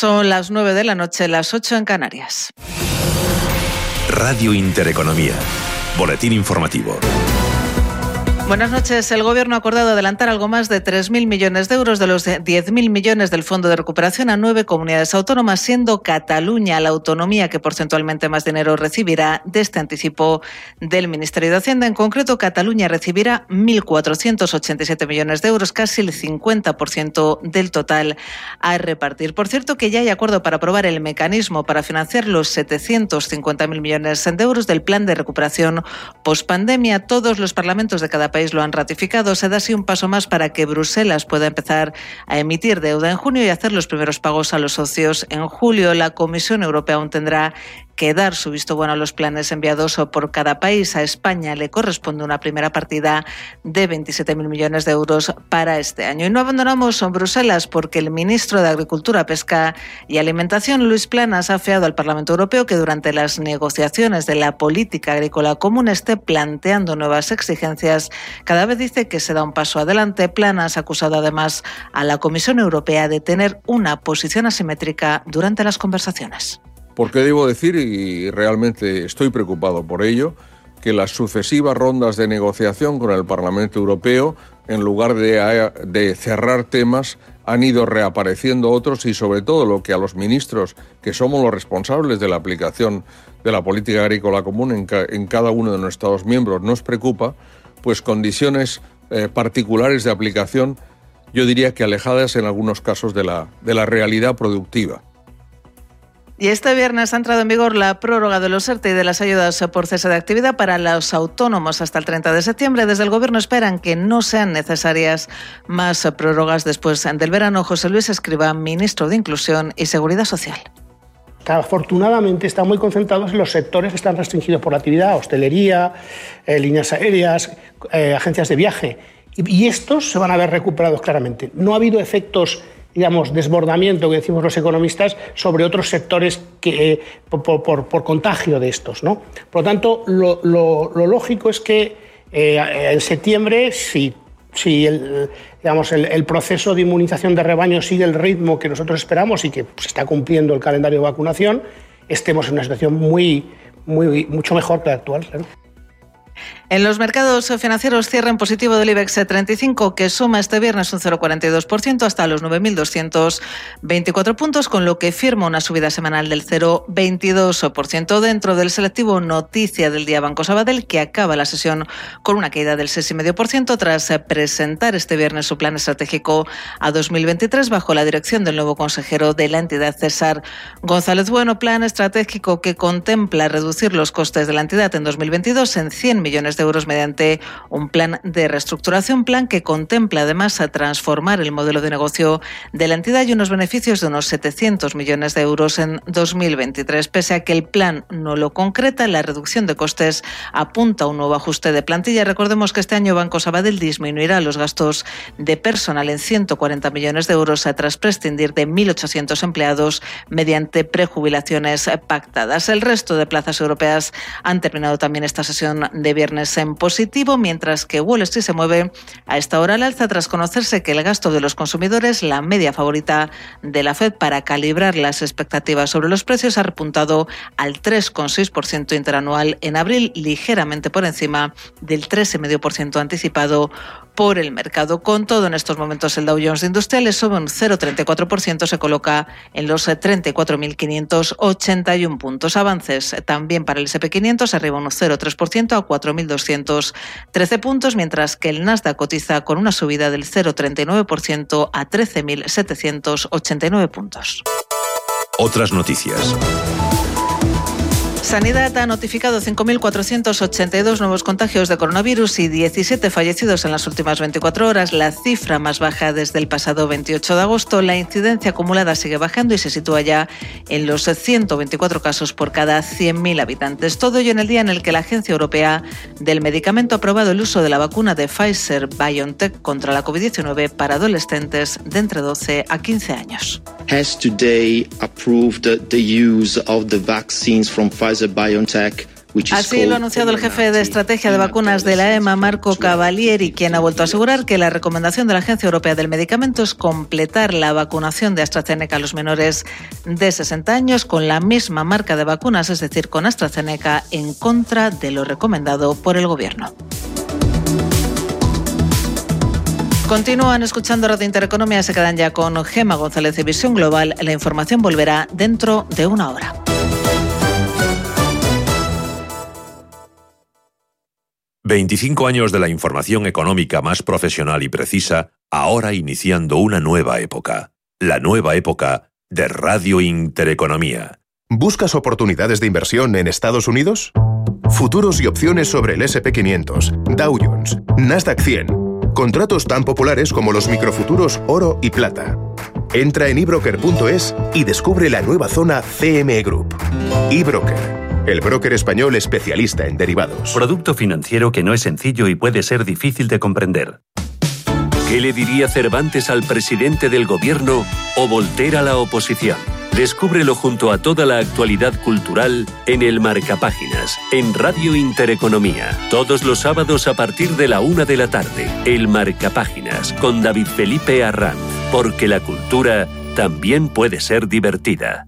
Son las 9 de la noche, las 8 en Canarias. Radio Intereconomía. Boletín informativo. Buenas noches. El Gobierno ha acordado adelantar algo más de 3.000 millones de euros de los 10.000 millones del Fondo de Recuperación a nueve comunidades autónomas, siendo Cataluña la autonomía que porcentualmente más dinero recibirá de este anticipo del Ministerio de Hacienda. En concreto, Cataluña recibirá 1.487 millones de euros, casi el 50% del total a repartir. Por cierto, que ya hay acuerdo para aprobar el mecanismo para financiar los 750.000 millones de euros del Plan de Recuperación pospandemia. Todos los parlamentos de cada país lo han ratificado. Se da así un paso más para que Bruselas pueda empezar a emitir deuda en junio y hacer los primeros pagos a los socios en julio. La Comisión Europea aún tendrá que dar su visto bueno a los planes enviados por cada país. A España le corresponde una primera partida de 27.000 millones de euros para este año. Y no abandonamos Bruselas porque el ministro de Agricultura, Pesca y Alimentación, Luis Planas, ha afeado al Parlamento Europeo que durante las negociaciones de la política agrícola común esté planteando nuevas exigencias. Cada vez dice que se da un paso adelante. Planas ha acusado además a la Comisión Europea de tener una posición asimétrica durante las conversaciones. Porque debo decir, y realmente estoy preocupado por ello, que las sucesivas rondas de negociación con el Parlamento Europeo, en lugar de, cerrar temas, han ido reapareciendo otros y sobre todo lo que a los ministros, que somos los responsables de la aplicación de la política agrícola común en, cada uno de nuestros Estados miembros, nos preocupa, pues condiciones eh, particulares de aplicación, yo diría que alejadas en algunos casos de la realidad productiva. Y este viernes ha entrado en vigor la prórroga de los ERTE y de las ayudas por cese de actividad para los autónomos hasta el 30 de septiembre. Desde el Gobierno esperan que no sean necesarias más prórrogas después del verano. José Luis Escriba, ministro de Inclusión y Seguridad Social afortunadamente están muy concentrados en los sectores que están restringidos por la actividad, hostelería, eh, líneas aéreas, eh, agencias de viaje. y, estos se van a ver recuperados claramente. No ha habido efectos digamos, desbordamiento que decimos los economistas sobre otros sectores que, eh, por, contagio de estos. ¿no? Por lo tanto, lo, lógico es que eh, en septiembre, si, si el, digamos, el, proceso de inmunización de rebaño sigue el ritmo que nosotros esperamos y que se está cumpliendo el calendario de vacunación, estemos en una situación muy, muy, mucho mejor que actual. En los mercados financieros cierra en positivo del IBEX 35, que suma este viernes un 0,42% hasta los 9.224 puntos, con lo que firma una subida semanal del 0,22%. Dentro del selectivo Noticia del día Banco Sabadell, que acaba la sesión con una caída del 6,5% tras presentar este viernes su plan estratégico a 2023 bajo la dirección del nuevo consejero de la entidad, César González Bueno. Plan estratégico que contempla reducir los costes de la entidad en 2022 en 100 millones de euros mediante un plan de reestructuración, plan que contempla además a transformar el modelo de negocio de la entidad y unos beneficios de unos 700 millones de euros en 2023. Pese a que el plan no lo concreta, la reducción de costes apunta a un nuevo ajuste de plantilla. Recordemos que este año Banco Sabadell disminuirá los gastos de personal en 140 millones de euros tras prescindir de 1.800 empleados mediante prejubilaciones pactadas. El resto de plazas europeas han terminado también esta sesión de viernes en positivo, mientras que Wall Street se mueve a esta hora al alza tras conocerse que el gasto de los consumidores, la media favorita de la Fed para calibrar las expectativas sobre los precios, ha repuntado al 3,6% interanual en abril, ligeramente por encima del 3,5% anticipado por el mercado. Con todo, en estos momentos el Dow Jones Industriales sube un 0,34%, se coloca en los 34.581 puntos. Avances también para el SP500, arriba un 0,3% a 4.213 puntos, mientras que el Nasdaq cotiza con una subida del 0,39% a 13.789 puntos. Otras noticias. Sanidad ha notificado 5.482 nuevos contagios de coronavirus y 17 fallecidos en las últimas 24 horas, la cifra más baja desde el pasado 28 de agosto. La incidencia acumulada sigue bajando y se sitúa ya en los 124 casos por cada 100.000 habitantes. Todo ello en el día en el que la Agencia Europea del Medicamento ha aprobado el uso de la vacuna de Pfizer BioNTech contra la COVID-19 para adolescentes de entre 12 a 15 años. Pfizer BioNTech Así lo ha anunciado el jefe de estrategia de vacunas de la EMA, Marco Cavalieri, quien ha vuelto a asegurar que la recomendación de la Agencia Europea del Medicamento es completar la vacunación de AstraZeneca a los menores de 60 años con la misma marca de vacunas, es decir, con AstraZeneca en contra de lo recomendado por el Gobierno. Continúan escuchando Radio Intereconomía, se quedan ya con Gema González de Visión Global. La información volverá dentro de una hora. ...25 años de la información económica más profesional y precisa... ...ahora iniciando una nueva época. La nueva época de Radio Intereconomía. ¿Buscas oportunidades de inversión en Estados Unidos? Futuros y opciones sobre el SP500, Dow Jones, Nasdaq 100 Contratos tan populares como los microfuturos oro y plata. Entra en ebroker.es y descubre la nueva zona CME Group. eBroker, el broker español especialista en derivados. Producto financiero que no es sencillo y puede ser difícil de comprender. ¿Qué le diría Cervantes al presidente del gobierno o Voltaire a la oposición? Descúbrelo junto a toda la actualidad cultural en el Marcapáginas, en Radio Intereconomía. Todos los sábados a partir de la una de la tarde. El Marcapáginas con David Felipe Arranz. Porque la cultura también puede ser divertida.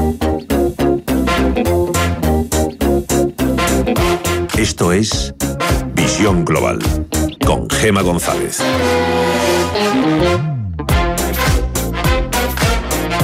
Esto es Visión Global con Gema González.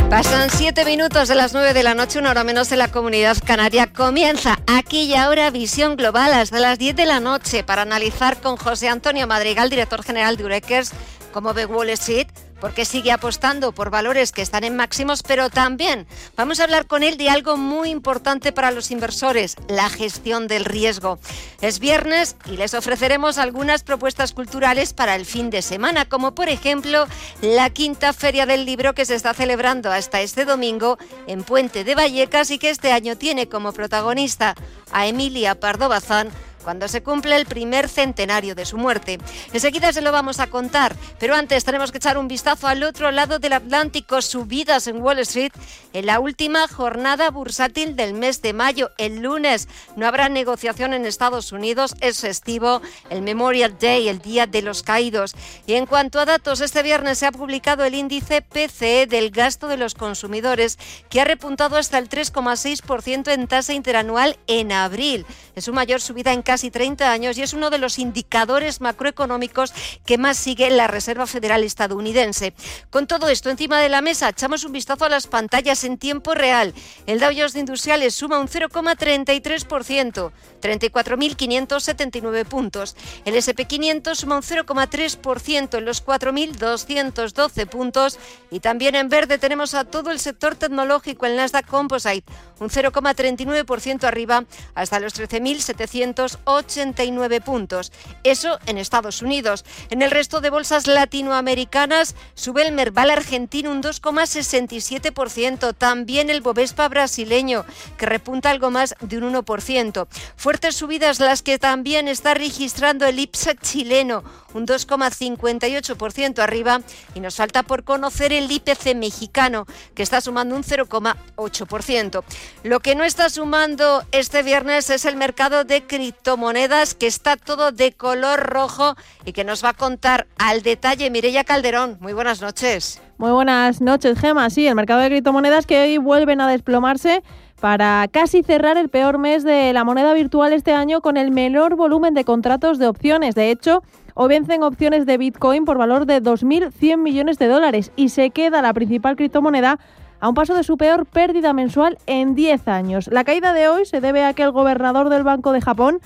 Pasan siete minutos de las nueve de la noche, una hora menos en la comunidad canaria. Comienza aquí y ahora Visión Global hasta las 10 de la noche para analizar con José Antonio Madrigal, director general de Urequers, cómo ve Wall Street porque sigue apostando por valores que están en máximos, pero también vamos a hablar con él de algo muy importante para los inversores, la gestión del riesgo. Es viernes y les ofreceremos algunas propuestas culturales para el fin de semana, como por ejemplo la quinta feria del libro que se está celebrando hasta este domingo en Puente de Vallecas y que este año tiene como protagonista a Emilia Pardo Bazán, cuando se cumple el primer centenario de su muerte. Enseguida se lo vamos a contar, pero antes tenemos que echar un vistazo al otro lado del Atlántico, subidas en Wall Street en la última jornada bursátil del mes de mayo. El lunes no habrá negociación en Estados Unidos, es festivo, el Memorial Day, el Día de los Caídos. Y en cuanto a datos, este viernes se ha publicado el índice PCE del gasto de los consumidores, que ha repuntado hasta el 3,6% en tasa interanual en abril. Es su mayor subida en casi 30 años y es uno de los indicadores macroeconómicos que más sigue la Reserva Federal estadounidense. Con todo esto encima de la mesa, echamos un vistazo a las pantallas en tiempo real. El Dow Jones Industriales suma un 0,33%, 34.579 puntos. El SP500 suma un 0,3% en los 4.212 puntos. Y también en verde tenemos a todo el sector tecnológico, el Nasdaq Composite, un 0,39% arriba hasta los 13.700 89 puntos. Eso en Estados Unidos. En el resto de bolsas latinoamericanas sube el Merval argentino un 2,67%. También el Bovespa brasileño, que repunta algo más de un 1%. Fuertes subidas las que también está registrando el IPSA chileno, un 2,58% arriba. Y nos falta por conocer el IPC mexicano, que está sumando un 0,8%. Lo que no está sumando este viernes es el mercado de cripto monedas que está todo de color rojo y que nos va a contar al detalle Mirella Calderón. Muy buenas noches. Muy buenas noches, Gema. Sí, el mercado de criptomonedas que hoy vuelven a desplomarse para casi cerrar el peor mes de la moneda virtual este año con el menor volumen de contratos de opciones. De hecho, o vencen opciones de Bitcoin por valor de 2.100 millones de dólares y se queda la principal criptomoneda a un paso de su peor pérdida mensual en 10 años. La caída de hoy se debe a que el gobernador del Banco de Japón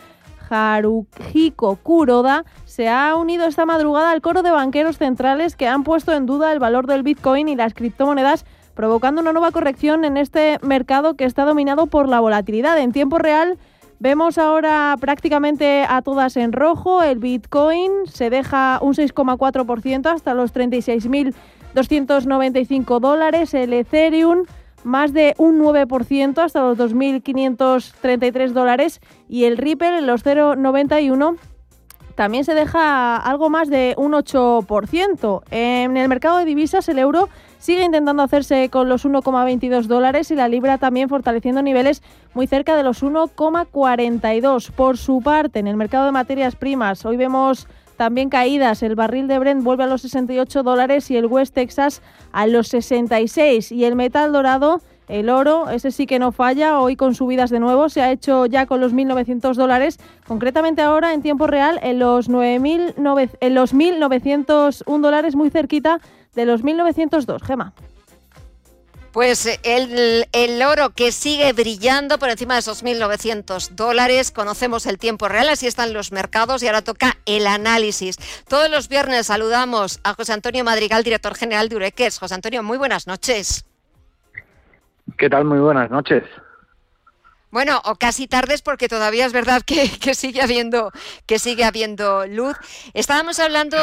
Haruhiko Kuroda se ha unido esta madrugada al coro de banqueros centrales que han puesto en duda el valor del Bitcoin y las criptomonedas provocando una nueva corrección en este mercado que está dominado por la volatilidad. En tiempo real, Vemos ahora prácticamente a todas en rojo. El Bitcoin se deja un 6,4% hasta los 36.295 dólares. El Ethereum más de un 9% hasta los 2.533 dólares. Y el Ripple en los 0,91 también se deja algo más de un 8%. En el mercado de divisas el euro sigue intentando hacerse con los 1,22 dólares y la libra también fortaleciendo niveles muy cerca de los 1,42. Por su parte, en el mercado de materias primas, hoy vemos también caídas. El barril de Brent vuelve a los 68 dólares y el West Texas a los 66. Y el metal dorado el oro, ese sí que no falla, hoy con subidas de nuevo, se ha hecho ya con los 1.900 dólares, concretamente ahora en tiempo real en los, 1.901 dólares, muy cerquita de los 1.902. Gema. Pues el, el, oro que sigue brillando por encima de esos 1.900 dólares. Conocemos el tiempo real, así están los mercados y ahora toca el análisis. Todos los viernes saludamos a José Antonio Madrigal, director general de Ureques. José Antonio, muy buenas noches. ¿Qué tal? Muy buenas noches. Bueno, o casi tardes porque todavía es verdad que, sigue habiendo que sigue habiendo luz. Estábamos hablando,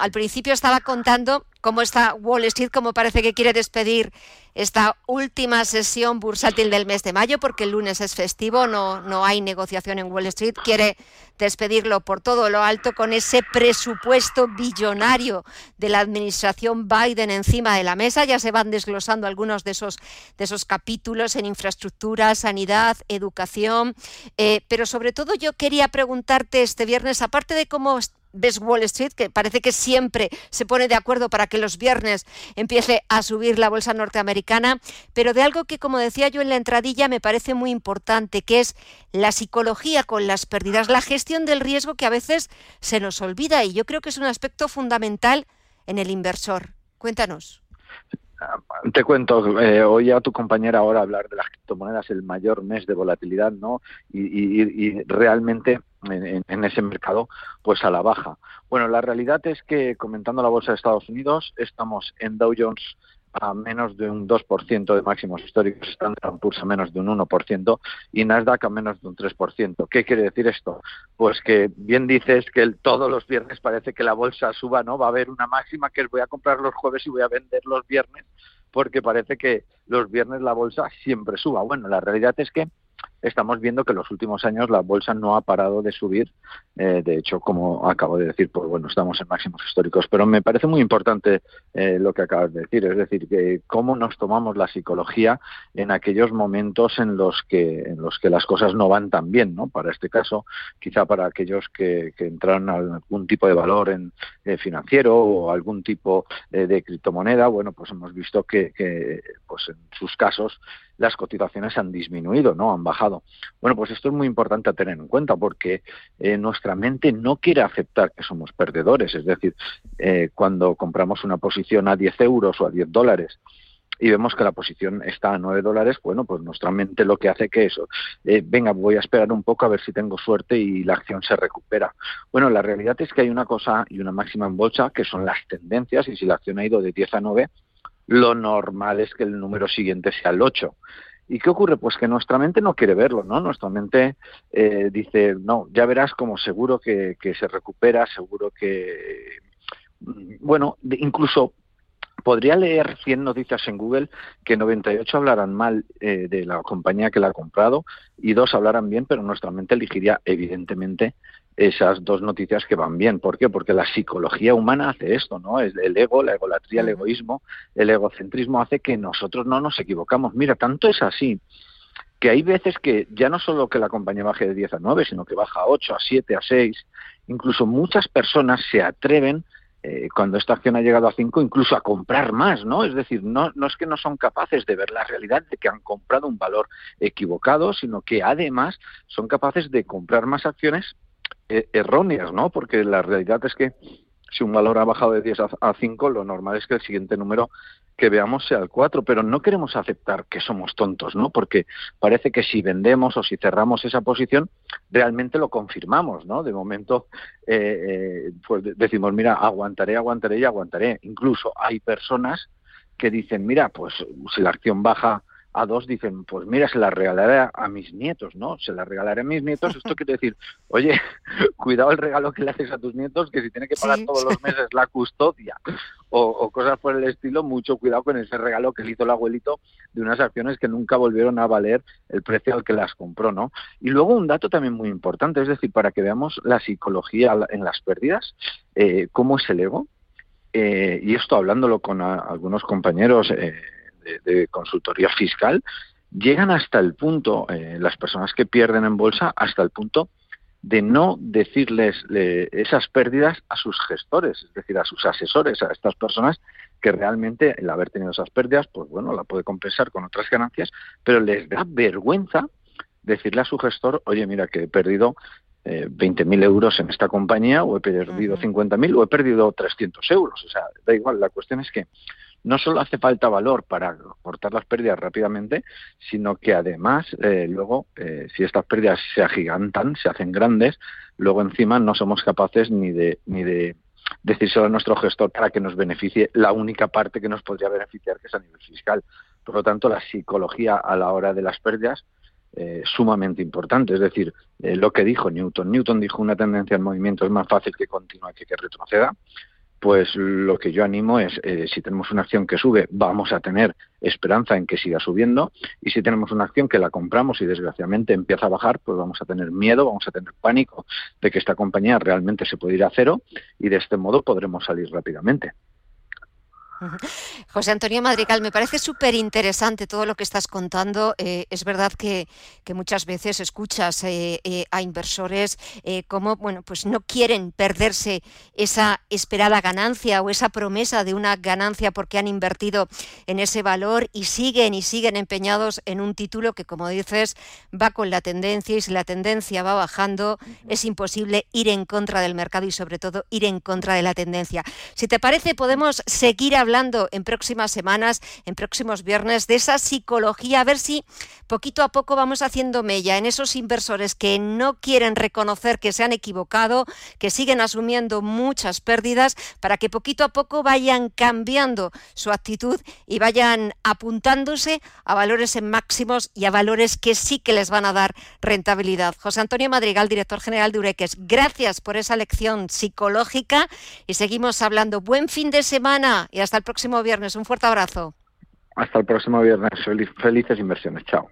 al principio estaba contando cómo está Wall Street, cómo parece que quiere despedir esta última sesión bursátil del mes de mayo, porque el lunes es festivo, no, no hay negociación en Wall Street, quiere despedirlo por todo lo alto con ese presupuesto billonario de la administración Biden encima de la mesa. Ya se van desglosando algunos de esos, de esos capítulos en infraestructura, sanidad, educación, eh, pero sobre todo yo quería preguntarte este viernes, aparte de cómo ves Wall Street, que parece que siempre se pone de acuerdo para que los viernes empiece a subir la bolsa norteamericana, pero de algo que, como decía yo en la entradilla, me parece muy importante, que es la psicología con las pérdidas, la gestión del riesgo que a veces se nos olvida y yo creo que es un aspecto fundamental en el inversor. Cuéntanos. Te cuento, eh, oí a tu compañera ahora hablar de las criptomonedas, el mayor mes de volatilidad, ¿no? y realmente en, ese mercado pues a la baja. Bueno, la realidad es que comentando la bolsa de Estados Unidos, estamos en Dow Jones a menos de un 2% de máximos históricos, Standard Poor's a menos de un 1% y Nasdaq a menos de un 3%. ¿Qué quiere decir esto? Pues que bien dices que todos los viernes parece que la bolsa suba, ¿no? Va a haber una máxima que voy a comprar los jueves y voy a vender los viernes porque parece que los viernes la bolsa siempre suba. Bueno, la realidad es que estamos viendo que en los últimos años la bolsa no ha parado de subir. Eh, de hecho, como acabo de decir, pues bueno, estamos en máximos históricos. Pero me parece muy importante eh, lo que acabas de decir, es decir, que cómo nos tomamos la psicología en aquellos momentos en los que en los que las cosas no van tan bien, ¿no? Para este caso, quizá para aquellos que, que entraron a algún tipo de valor en eh, financiero o algún tipo de criptomoneda, bueno, pues hemos visto que, que pues en sus casos las cotizaciones han disminuido, ¿no? Han bajado. Bueno, pues esto es muy importante a tener en cuenta porque eh, nuestra mente no quiere aceptar que somos perdedores. Es decir, eh, cuando compramos una posición a 10 euros o a 10 dólares y vemos que la posición está a 9 dólares, bueno, pues nuestra mente lo que hace que eso, eh, venga, voy a esperar un poco a ver si tengo suerte y la acción se recupera. Bueno, la realidad es que hay una cosa y una máxima en bolsa que son las tendencias y si la acción ha ido de 10 a 9, lo normal es que el número siguiente sea el 8. ¿Y qué ocurre? Pues que nuestra mente no quiere verlo, ¿no? Nuestra mente eh, dice, no, ya verás como seguro que, se recupera, seguro que... Mm, bueno, incluso podría leer 100 noticias en Google que 98 hablarán mal eh, de la compañía que la ha comprado y dos hablarán bien, pero nuestra mente elegiría evidentemente esas dos noticias que van bien. ¿Por qué? Porque la psicología humana hace esto, ¿no? El ego, la egolatría, el egoísmo, el egocentrismo hace que nosotros no nos equivocamos. Mira, tanto es así que hay veces que ya no solo que la compañía baje de 10 a 9, sino que baja a 8, a 7, a 6. Incluso muchas personas se atreven eh, cuando esta acción ha llegado a 5, incluso a comprar más, ¿no? Es decir, no, no es que no son capaces de ver la realidad de que han comprado un valor equivocado, sino que además son capaces de comprar más acciones erróneas, ¿no? Porque la realidad es que si un valor ha bajado de 10 a 5, lo normal es que el siguiente número que veamos sea el 4, pero no queremos aceptar que somos tontos, ¿no? Porque parece que si vendemos o si cerramos esa posición, realmente lo confirmamos, ¿no? De momento, eh, eh, pues decimos, mira, aguantaré, aguantaré y aguantaré. Incluso hay personas que dicen, mira, pues si la acción baja a dos dicen, pues mira, se la regalaré a mis nietos, ¿no? Se la regalaré a mis nietos. Esto quiere decir, oye, cuidado el regalo que le haces a tus nietos, que si tiene que pagar todos los meses la custodia o, cosas por el estilo, mucho cuidado con ese regalo que le hizo el abuelito de unas acciones que nunca volvieron a valer el precio al que las compró, ¿no? Y luego un dato también muy importante, es decir, para que veamos la psicología en las pérdidas, eh, cómo es el ego, eh, y esto hablándolo con algunos compañeros eh, de, consultoría fiscal, llegan hasta el punto, eh, las personas que pierden en bolsa, hasta el punto de no decirles esas pérdidas a sus gestores, es decir, a sus asesores, a estas personas que realmente el haber tenido esas pérdidas, pues bueno, la puede compensar con otras ganancias, pero les da vergüenza decirle a su gestor, oye, mira que he perdido eh, 20.000 euros en esta compañía o he perdido 50.000 o he perdido 300 euros. O sea, da igual, la cuestión es que no solo hace falta valor para cortar las pérdidas rápidamente, sino que además eh, luego, eh, si estas pérdidas se agigantan, se hacen grandes, luego encima no somos capaces ni de, ni de decírselo a nuestro gestor para que nos beneficie la única parte que nos podría beneficiar, que es a nivel fiscal. Por lo tanto, la psicología a la hora de las pérdidas eh, sumamente importante. Es decir, lo que dijo Newton. Newton dijo una tendencia en movimiento es más fácil que continúe que que retroceda pues lo que yo animo es, eh, si tenemos una acción que sube, vamos a tener esperanza en que siga subiendo, y si tenemos una acción que la compramos y desgraciadamente empieza a bajar, pues vamos a tener miedo, vamos a tener pánico de que esta compañía realmente se puede ir a cero, y de este modo podremos salir rápidamente. José Antonio Madrigal, me parece súper interesante todo lo que estás contando. Eh, es verdad que, muchas veces escuchas eh, eh, a inversores como bueno, pues no quieren perderse esa esperada ganancia o esa promesa de una ganancia porque han invertido en ese valor y siguen y siguen empeñados en un título que, como dices, va con la tendencia y si la tendencia va bajando, es imposible ir en contra del mercado y sobre todo ir en contra de la tendencia. Si te parece, podemos seguir hablando hablando en próximas semanas, en próximos viernes, de esa psicología, a ver si poquito a poco vamos haciendo mella en esos inversores que no quieren reconocer que se han equivocado, que siguen asumiendo muchas pérdidas, para que poquito a poco vayan cambiando su actitud y vayan apuntándose a valores en máximos y a valores que sí que les van a dar rentabilidad. José Antonio Madrigal, director general de Ureques, gracias por esa lección psicológica y seguimos hablando. Buen fin de semana y hasta el próximo viernes. Un fuerte abrazo. Hasta el próximo viernes. felices inversiones. Chao.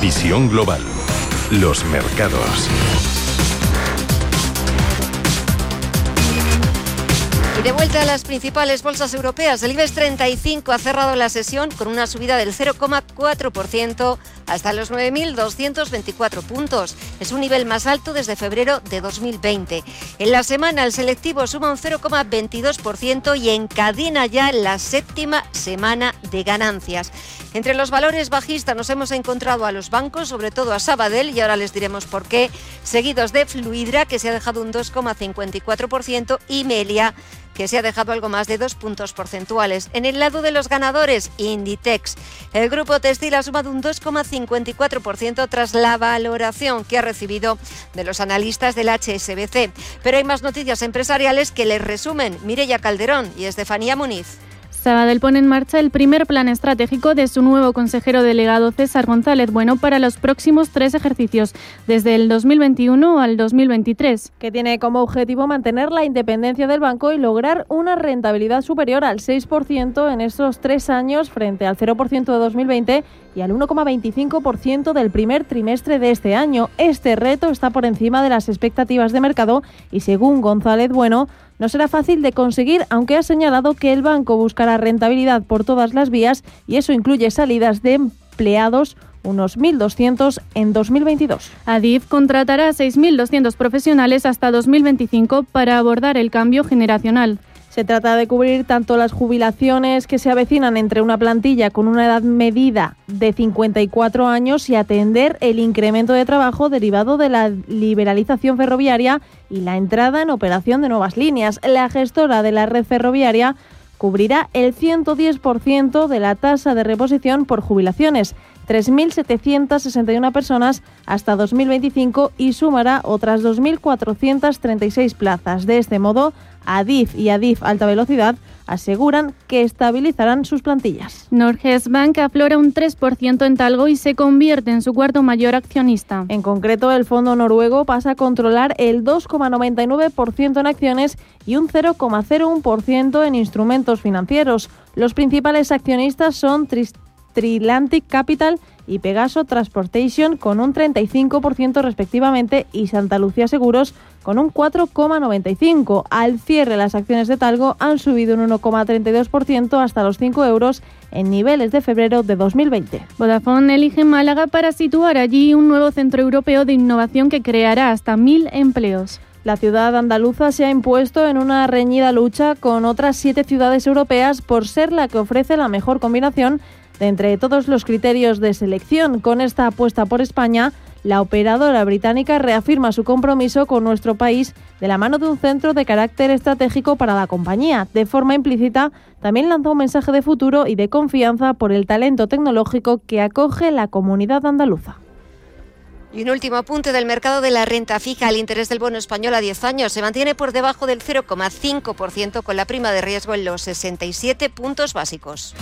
Visión Global. Los mercados. De vuelta a las principales bolsas europeas, el IBEX 35 ha cerrado la sesión con una subida del 0,4% hasta los 9.224 puntos. Es un nivel más alto desde febrero de 2020. En la semana el selectivo suma un 0,22% y encadena ya la séptima semana de ganancias. Entre los valores bajistas nos hemos encontrado a los bancos, sobre todo a Sabadell, y ahora les diremos por qué, seguidos de Fluidra, que se ha dejado un 2,54%, y Melia, que se ha dejado algo más de dos puntos porcentuales. En el lado de los ganadores, Inditex. El grupo textil ha sumado un 2,54% tras la valoración que ha recibido de los analistas del HSBC. Pero hay más noticias empresariales que les resumen Mireya Calderón y Estefanía Muniz. Sabadell pone en marcha el primer plan estratégico de su nuevo consejero delegado César González Bueno para los próximos tres ejercicios, desde el 2021 al 2023. Que tiene como objetivo mantener la independencia del banco y lograr una rentabilidad superior al 6% en estos tres años frente al 0% de 2020 y al 1,25% del primer trimestre de este año. Este reto está por encima de las expectativas de mercado y según González Bueno, no será fácil de conseguir, aunque ha señalado que el banco buscará rentabilidad por todas las vías y eso incluye salidas de empleados unos 1.200 en 2022. Adif contratará a 6.200 profesionales hasta 2025 para abordar el cambio generacional. Se trata de cubrir tanto las jubilaciones que se avecinan entre una plantilla con una edad medida de 54 años y atender el incremento de trabajo derivado de la liberalización ferroviaria y la entrada en operación de nuevas líneas. La gestora de la red ferroviaria cubrirá el 110% de la tasa de reposición por jubilaciones. 3.761 personas hasta 2025 y sumará otras 2.436 plazas. De este modo, Adif y Adif Alta Velocidad aseguran que estabilizarán sus plantillas. Norges Bank aflora un 3% en Talgo y se convierte en su cuarto mayor accionista. En concreto, el fondo noruego pasa a controlar el 2,99% en acciones y un 0,01% en instrumentos financieros. Los principales accionistas son Trilantic Capital y Pegaso Transportation con un 35% respectivamente y Santa Lucía Seguros con un 4,95. Al cierre las acciones de Talgo han subido un 1,32% hasta los 5 euros en niveles de febrero de 2020. Vodafone elige Málaga para situar allí un nuevo centro europeo de innovación que creará hasta mil empleos. La ciudad andaluza se ha impuesto en una reñida lucha con otras siete ciudades europeas por ser la que ofrece la mejor combinación de entre todos los criterios de selección. Con esta apuesta por España, la operadora británica reafirma su compromiso con nuestro país de la mano de un centro de carácter estratégico para la compañía. De forma implícita, también lanza un mensaje de futuro y de confianza por el talento tecnológico que acoge la comunidad andaluza. Y un último apunte del mercado de la renta fija. El interés del bono español a 10 años se mantiene por debajo del 0,5% con la prima de riesgo en los 67 puntos básicos.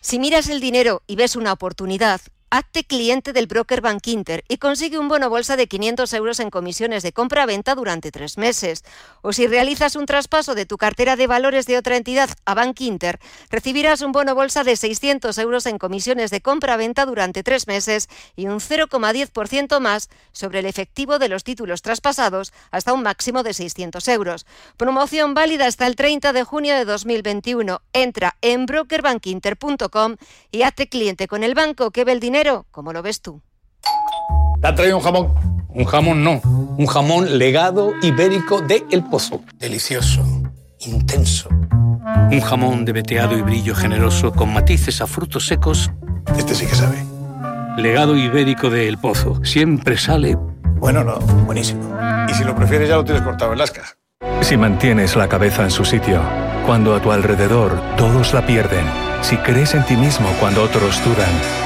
Si miras el dinero y ves una oportunidad, Hazte cliente del broker Bank Inter y consigue un bono bolsa de 500 euros en comisiones de compra-venta durante tres meses. O si realizas un traspaso de tu cartera de valores de otra entidad a Bank Inter, recibirás un bono bolsa de 600 euros en comisiones de compra-venta durante tres meses y un 0,10% más sobre el efectivo de los títulos traspasados hasta un máximo de 600 euros. Promoción válida hasta el 30 de junio de 2021. Entra en brokerbankinter.com y hazte cliente con el banco que ve el dinero ¿cómo lo ves tú? ¿Te ha traído un jamón? Un jamón no, un jamón legado ibérico de El Pozo. Delicioso, intenso. Un jamón de veteado y brillo generoso con matices a frutos secos. Este sí que sabe. Legado ibérico de El Pozo. Siempre sale... Bueno, no, buenísimo. Y si lo prefieres ya lo tienes cortado en lasca. Si mantienes la cabeza en su sitio, cuando a tu alrededor todos la pierden, si crees en ti mismo cuando otros dudan,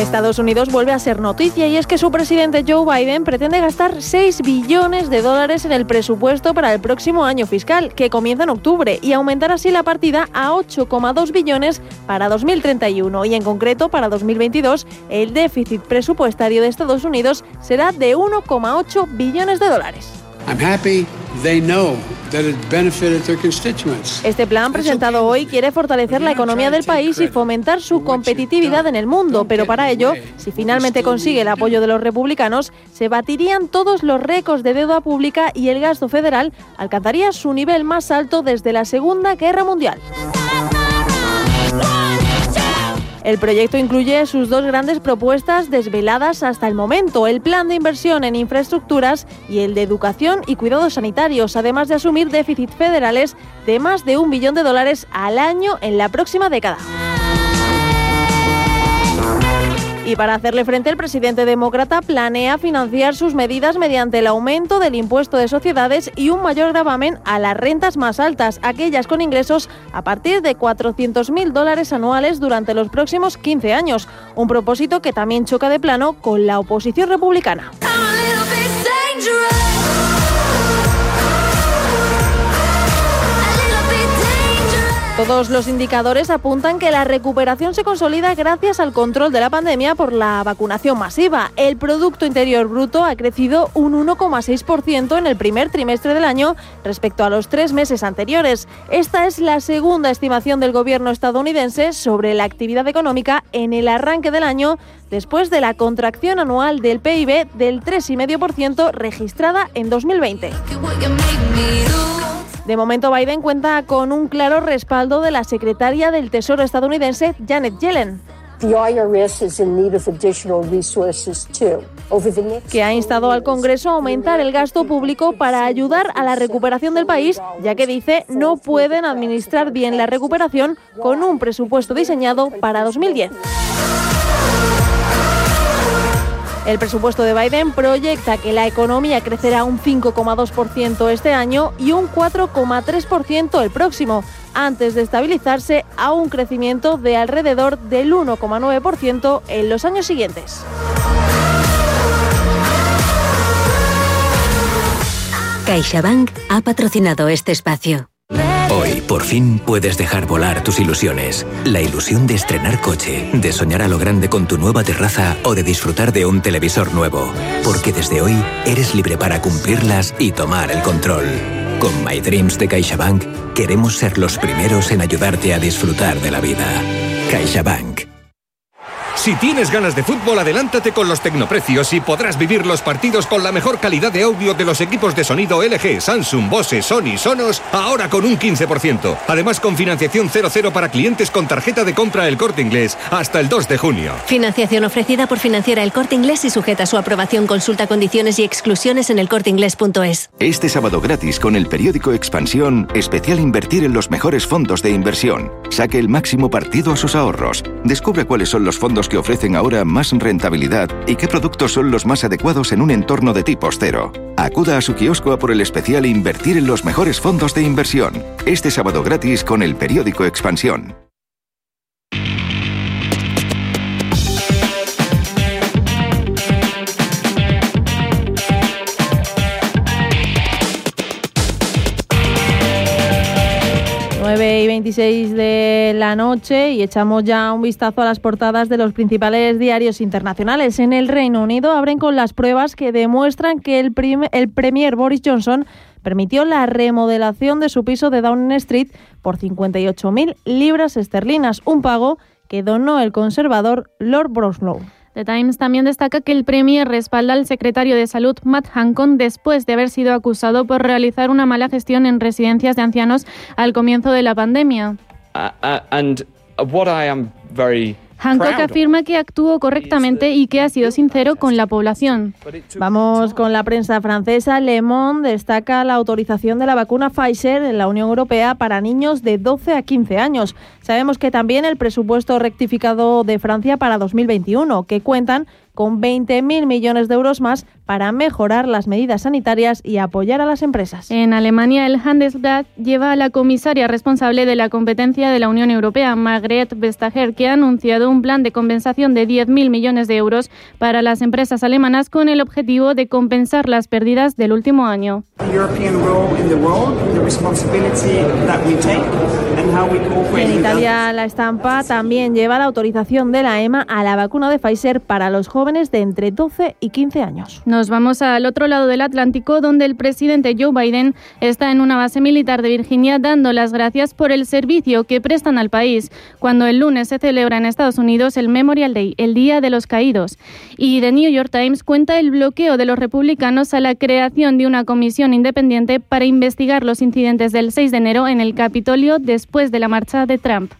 Estados Unidos vuelve a ser noticia y es que su presidente Joe Biden pretende gastar 6 billones de dólares en el presupuesto para el próximo año fiscal, que comienza en octubre, y aumentar así la partida a 8,2 billones para 2031. Y en concreto, para 2022, el déficit presupuestario de Estados Unidos será de 1,8 billones de dólares. Este plan presentado hoy quiere fortalecer la economía del país y fomentar su competitividad en el mundo, pero para ello, si finalmente consigue el apoyo de los republicanos, se batirían todos los récords de deuda pública y el gasto federal alcanzaría su nivel más alto desde la Segunda Guerra Mundial. El proyecto incluye sus dos grandes propuestas desveladas hasta el momento, el plan de inversión en infraestructuras y el de educación y cuidados sanitarios, además de asumir déficits federales de más de un billón de dólares al año en la próxima década. Y para hacerle frente, el presidente demócrata planea financiar sus medidas mediante el aumento del impuesto de sociedades y un mayor gravamen a las rentas más altas, aquellas con ingresos a partir de 400.000 dólares anuales durante los próximos 15 años. Un propósito que también choca de plano con la oposición republicana. Todos los indicadores apuntan que la recuperación se consolida gracias al control de la pandemia por la vacunación masiva. El Producto Interior Bruto ha crecido un 1,6% en el primer trimestre del año respecto a los tres meses anteriores. Esta es la segunda estimación del gobierno estadounidense sobre la actividad económica en el arranque del año después de la contracción anual del PIB del 3,5% registrada en 2020. De momento, Biden cuenta con un claro respaldo de la secretaria del Tesoro estadounidense, Janet Yellen que ha instado al Congreso a aumentar el gasto público para ayudar a la recuperación del país, ya que dice no pueden administrar bien la recuperación con un presupuesto diseñado para 2010. El presupuesto de Biden proyecta que la economía crecerá un 5,2% este año y un 4,3% el próximo, antes de estabilizarse a un crecimiento de alrededor del 1,9% en los años siguientes. CaixaBank ha patrocinado este espacio. Hoy, por fin, puedes dejar volar tus ilusiones. La ilusión de estrenar coche, de soñar a lo grande con tu nueva terraza o de disfrutar de un televisor nuevo. Porque desde hoy eres libre para cumplirlas y tomar el control. Con My Dreams de CaixaBank queremos ser los primeros en ayudarte a disfrutar de la vida. CaixaBank. Si tienes ganas de fútbol, adelántate con los tecnoprecios y podrás vivir los partidos con la mejor calidad de audio de los equipos de sonido LG, Samsung, Bose, Sony, Sonos, ahora con un 15%. Además, con financiación 00 para clientes con tarjeta de compra El Corte Inglés hasta el 2 de junio. Financiación ofrecida por Financiera El Corte Inglés y sujeta a su aprobación. Consulta condiciones y exclusiones en elcorteinglés.es. Este sábado gratis con el periódico Expansión, especial invertir en los mejores fondos de inversión. Saque el máximo partido a sus ahorros. Descubre cuáles son los fondos que ofrecen ahora más rentabilidad y qué productos son los más adecuados en un entorno de tipo cero. Acuda a su kiosco a por el especial Invertir en los mejores fondos de inversión. Este sábado gratis con el periódico Expansión. 26 de la noche y echamos ya un vistazo a las portadas de los principales diarios internacionales. En el Reino Unido abren con las pruebas que demuestran que el, el Premier Boris Johnson permitió la remodelación de su piso de Downing Street por 58.000 libras esterlinas, un pago que donó el conservador Lord Broslow. The Times también destaca que el Premier respalda al secretario de Salud Matt Hancock después de haber sido acusado por realizar una mala gestión en residencias de ancianos al comienzo de la pandemia. Uh, uh, Hancock afirma que actuó correctamente y que ha sido sincero con la población. Vamos con la prensa francesa. Le Monde destaca la autorización de la vacuna Pfizer en la Unión Europea para niños de 12 a 15 años. Sabemos que también el presupuesto rectificado de Francia para 2021, que cuentan con 20.000 millones de euros más para mejorar las medidas sanitarias y apoyar a las empresas. En Alemania, el Handelsblatt lleva a la comisaria responsable de la competencia de la Unión Europea, Margrethe Vestager, que ha anunciado un plan de compensación de 10.000 millones de euros para las empresas alemanas con el objetivo de compensar las pérdidas del último año. En Italia, la estampa también lleva la autorización de la EMA a la vacuna de Pfizer para los jóvenes de entre 12 y 15 años. Nos vamos al otro lado del Atlántico, donde el presidente Joe Biden está en una base militar de Virginia dando las gracias por el servicio que prestan al país, cuando el lunes se celebra en Estados Unidos el Memorial Day, el Día de los Caídos. Y The New York Times cuenta el bloqueo de los republicanos a la creación de una comisión independiente para investigar los incidentes del 6 de enero en el Capitolio después de la marcha de Trump.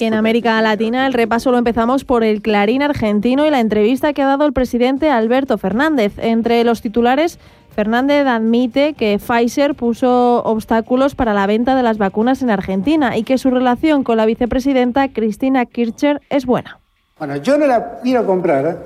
En América Latina el repaso lo empezamos por el Clarín argentino y la entrevista que ha dado el presidente Alberto Fernández. Entre los titulares, Fernández admite que Pfizer puso obstáculos para la venta de las vacunas en Argentina y que su relación con la vicepresidenta Cristina Kirchner es buena. Bueno, yo no la quiero comprar ¿eh?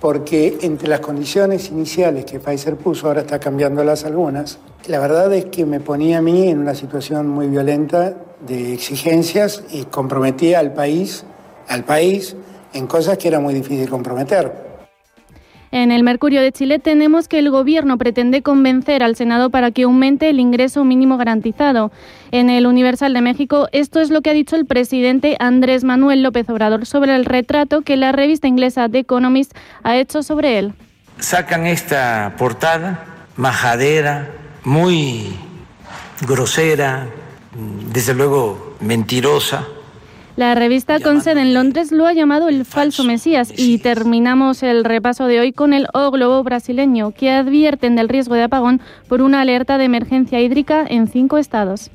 Porque entre las condiciones iniciales que Pfizer puso, ahora está cambiándolas algunas, la verdad es que me ponía a mí en una situación muy violenta de exigencias y comprometía al país, al país en cosas que era muy difícil comprometer. En el Mercurio de Chile tenemos que el Gobierno pretende convencer al Senado para que aumente el ingreso mínimo garantizado. En el Universal de México, esto es lo que ha dicho el presidente Andrés Manuel López Obrador sobre el retrato que la revista inglesa The Economist ha hecho sobre él. Sacan esta portada majadera, muy grosera, desde luego mentirosa, La revista con sede en Londres lo ha llamado el falso Mesías y terminamos el repaso de hoy con el O Globo brasileño, que advierten del riesgo de apagón por una alerta de emergencia hídrica en cinco estados.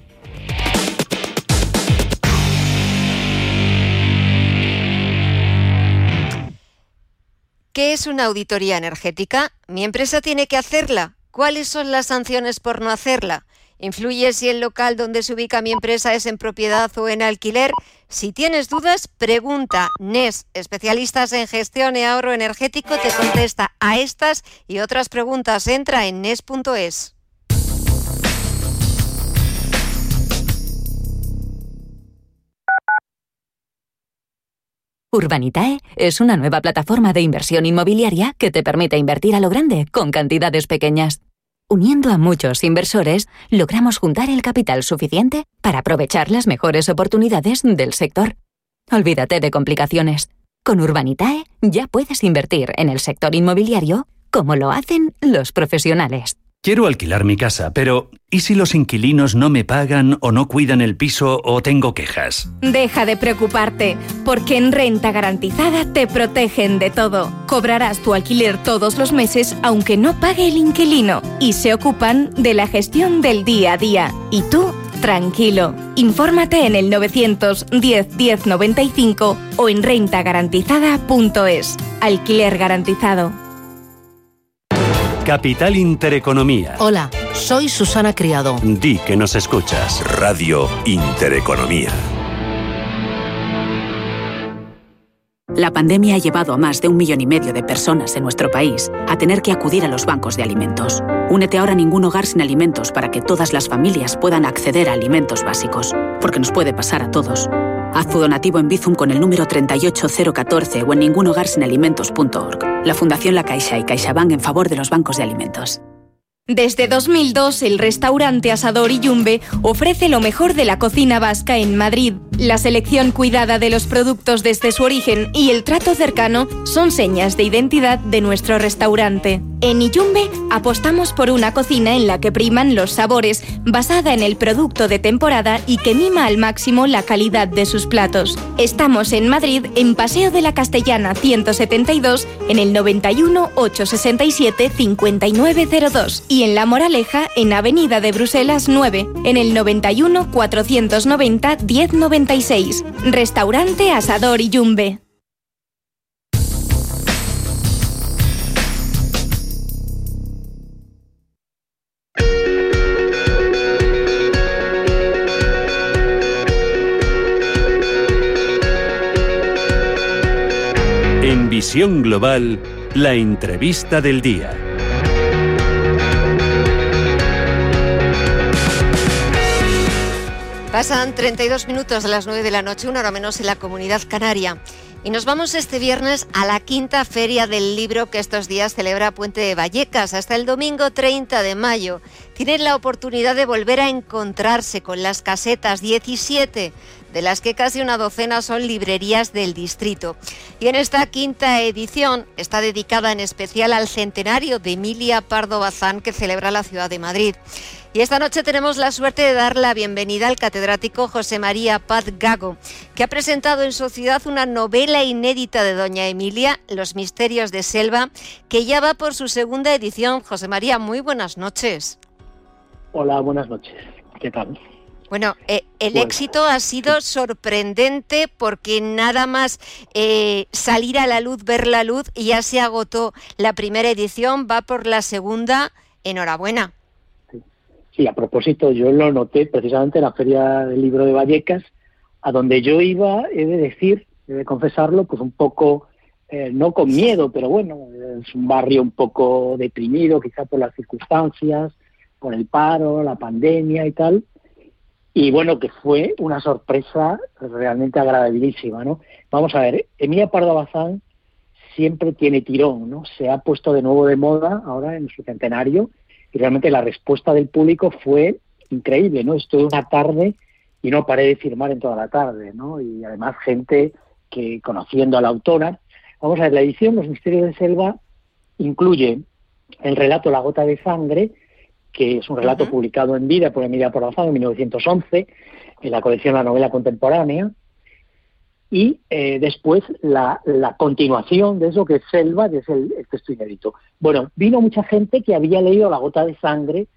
¿Qué es una auditoría energética? ¿Mi empresa tiene que hacerla? ¿Cuáles son las sanciones por no hacerla? ¿Influye si el local donde se ubica mi empresa es en propiedad o en alquiler? Si tienes dudas, pregunta. NES, especialistas en gestión y ahorro energético, te contesta a estas y otras preguntas. Entra en NES.es. Urbanitae es una nueva plataforma de inversión inmobiliaria que te permite invertir a lo grande con cantidades pequeñas. Uniendo a muchos inversores, logramos juntar el capital suficiente para aprovechar las mejores oportunidades del sector. Olvídate de complicaciones. Con Urbanitae ya puedes invertir en el sector inmobiliario como lo hacen los profesionales. Quiero alquilar mi casa, pero ¿y si los inquilinos no me pagan o no cuidan el piso o tengo quejas? Deja de preocuparte, porque en Renta Garantizada te protegen de todo. Cobrarás tu alquiler todos los meses aunque no pague el inquilino y se ocupan de la gestión del día a día. Y tú, tranquilo. Infórmate en el 910 1095 o en rentagarantizada.es. Alquiler garantizado. Capital Intereconomía. Hola, soy Susana Criado. Di que nos escuchas. Radio Intereconomía. La pandemia ha llevado a más de un millón y medio de personas en nuestro país a tener que acudir a los bancos de alimentos. Únete ahora a ningún hogar sin alimentos para que todas las familias puedan acceder a alimentos básicos, porque nos puede pasar a todos. Haz tu donativo en Bizum con el número 38014 o en ningunhogarsinalimentos.org. La Fundación La Caixa y CaixaBank en favor de los bancos de alimentos. Desde 2002, el restaurante Asador Yumbe ofrece lo mejor de la cocina vasca en Madrid. La selección cuidada de los productos desde su origen y el trato cercano son señas de identidad de nuestro restaurante. En Iyumbe apostamos por una cocina en la que priman los sabores, basada en el producto de temporada y que mima al máximo la calidad de sus platos. Estamos en Madrid, en Paseo de la Castellana 172, en el 91 867 5902 y en La Moraleja, en Avenida de Bruselas 9, en el 91 490 1096. Restaurante Asador y Yumbe. En Visión Global, la entrevista del día. Pasan 32 minutos de las 9 de la noche, una hora menos en la comunidad canaria. Y nos vamos este viernes a la quinta feria del libro que estos días celebra Puente de Vallecas hasta el domingo 30 de mayo. Tienen la oportunidad de volver a encontrarse con las casetas 17 de las que casi una docena son librerías del distrito. Y en esta quinta edición está dedicada en especial al centenario de Emilia Pardo Bazán que celebra la ciudad de Madrid. Y esta noche tenemos la suerte de dar la bienvenida al catedrático José María Paz Gago, que ha presentado en su ciudad una novela inédita de Doña Emilia, Los Misterios de Selva, que ya va por su segunda edición. José María, muy buenas noches. Hola, buenas noches. ¿Qué tal? Bueno, eh, el éxito ha sido sorprendente porque nada más eh, salir a la luz, ver la luz, y ya se agotó la primera edición, va por la segunda. Enhorabuena. Sí, a propósito, yo lo noté precisamente en la Feria del Libro de Vallecas, a donde yo iba, he de decir, he de confesarlo, pues un poco, eh, no con miedo, pero bueno, es un barrio un poco deprimido, quizá por las circunstancias, por el paro, la pandemia y tal. Y bueno, que fue una sorpresa realmente agradabilísima, ¿no? Vamos a ver, Emilia Pardo Bazán siempre tiene tirón, ¿no? Se ha puesto de nuevo de moda ahora en su centenario y realmente la respuesta del público fue increíble, ¿no? Estuve una tarde y no paré de firmar en toda la tarde, ¿no? Y además gente que conociendo a la autora, vamos a ver, la edición Los Misterios de Selva incluye el relato La gota de sangre, que es un relato publicado en vida por Emilia Porrazán en 1911, en la colección La novela contemporánea, y eh, después la, continuación de eso que es Selva, que es el, texto inédito. Bueno, vino mucha gente que había leído La gota de sangre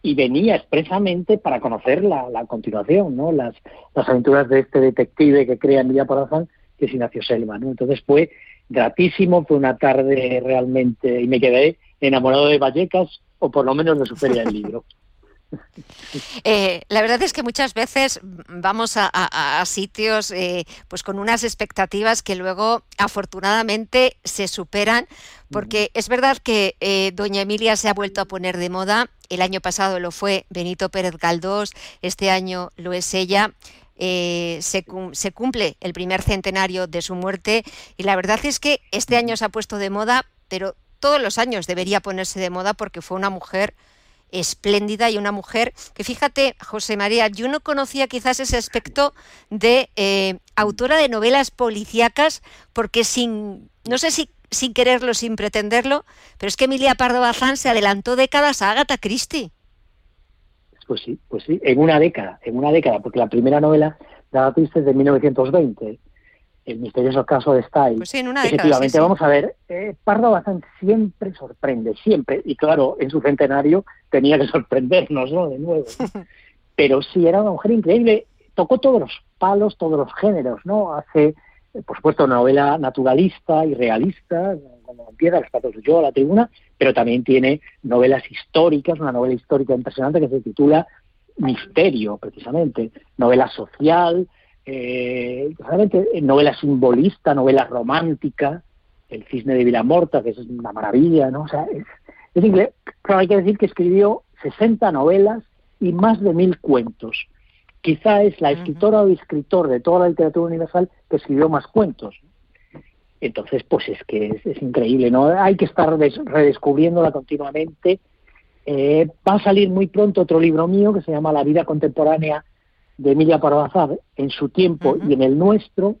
y venía expresamente para conocer la, continuación, ¿no? Las, las aventuras de este detective que crea Emilia Porazán, que es Ignacio Selva, ¿no? Entonces fue gratísimo, fue una tarde realmente, y me quedé enamorado de Vallecas, o por lo menos de su feria del libro. Eh, la verdad es que muchas veces vamos a, sitios eh, pues con unas expectativas que luego afortunadamente se superan, porque es verdad que eh, Doña Emilia se ha vuelto a poner de moda. El año pasado lo fue Benito Pérez Galdós, este año lo es ella. se, se, cumple el primer centenario de su muerte y la verdad es que este año se ha puesto de moda, pero todos los años debería ponerse de moda porque fue una mujer espléndida y una mujer que fíjate, José María, yo no conocía quizás ese aspecto de eh, autora de novelas policíacas porque sin, no sé si sin quererlo, sin pretenderlo, pero es que Emilia Pardo Bazán se adelantó décadas a Agatha Christie. Pues sí, pues sí, en una década, en una década, porque la primera novela de Agatha Christie es de 1920 el misterioso caso de Style. Pues sí, en una Efectivamente, vamos a ver, eh, Pardo Bazán siempre sorprende, siempre, y claro, en su centenario tenía que sorprendernos, ¿no? De nuevo. Pero sí, era una mujer increíble, tocó todos los palos, todos los géneros, ¿no? Hace, eh, por supuesto, una novela naturalista y realista, como empieza Los patos yo, La Tribuna, pero también tiene novelas históricas, una novela histórica impresionante que se titula Misterio, precisamente, novela social, eh, realmente eh, novela simbolista, novela romántica, El cisne de Vilamorta, que es una maravilla, ¿no? O sea, es, es inglés, pero hay que decir que escribió 60 novelas y más de mil cuentos. Quizá es la escritora o escritor de toda la literatura universal que escribió más cuentos. Entonces, pues es que es, increíble, ¿no? Hay que estar redescubriéndola continuamente. Eh, va a salir muy pronto otro libro mío que se llama La vida contemporánea de Emilia Parvazar en su tiempo y en el nuestro,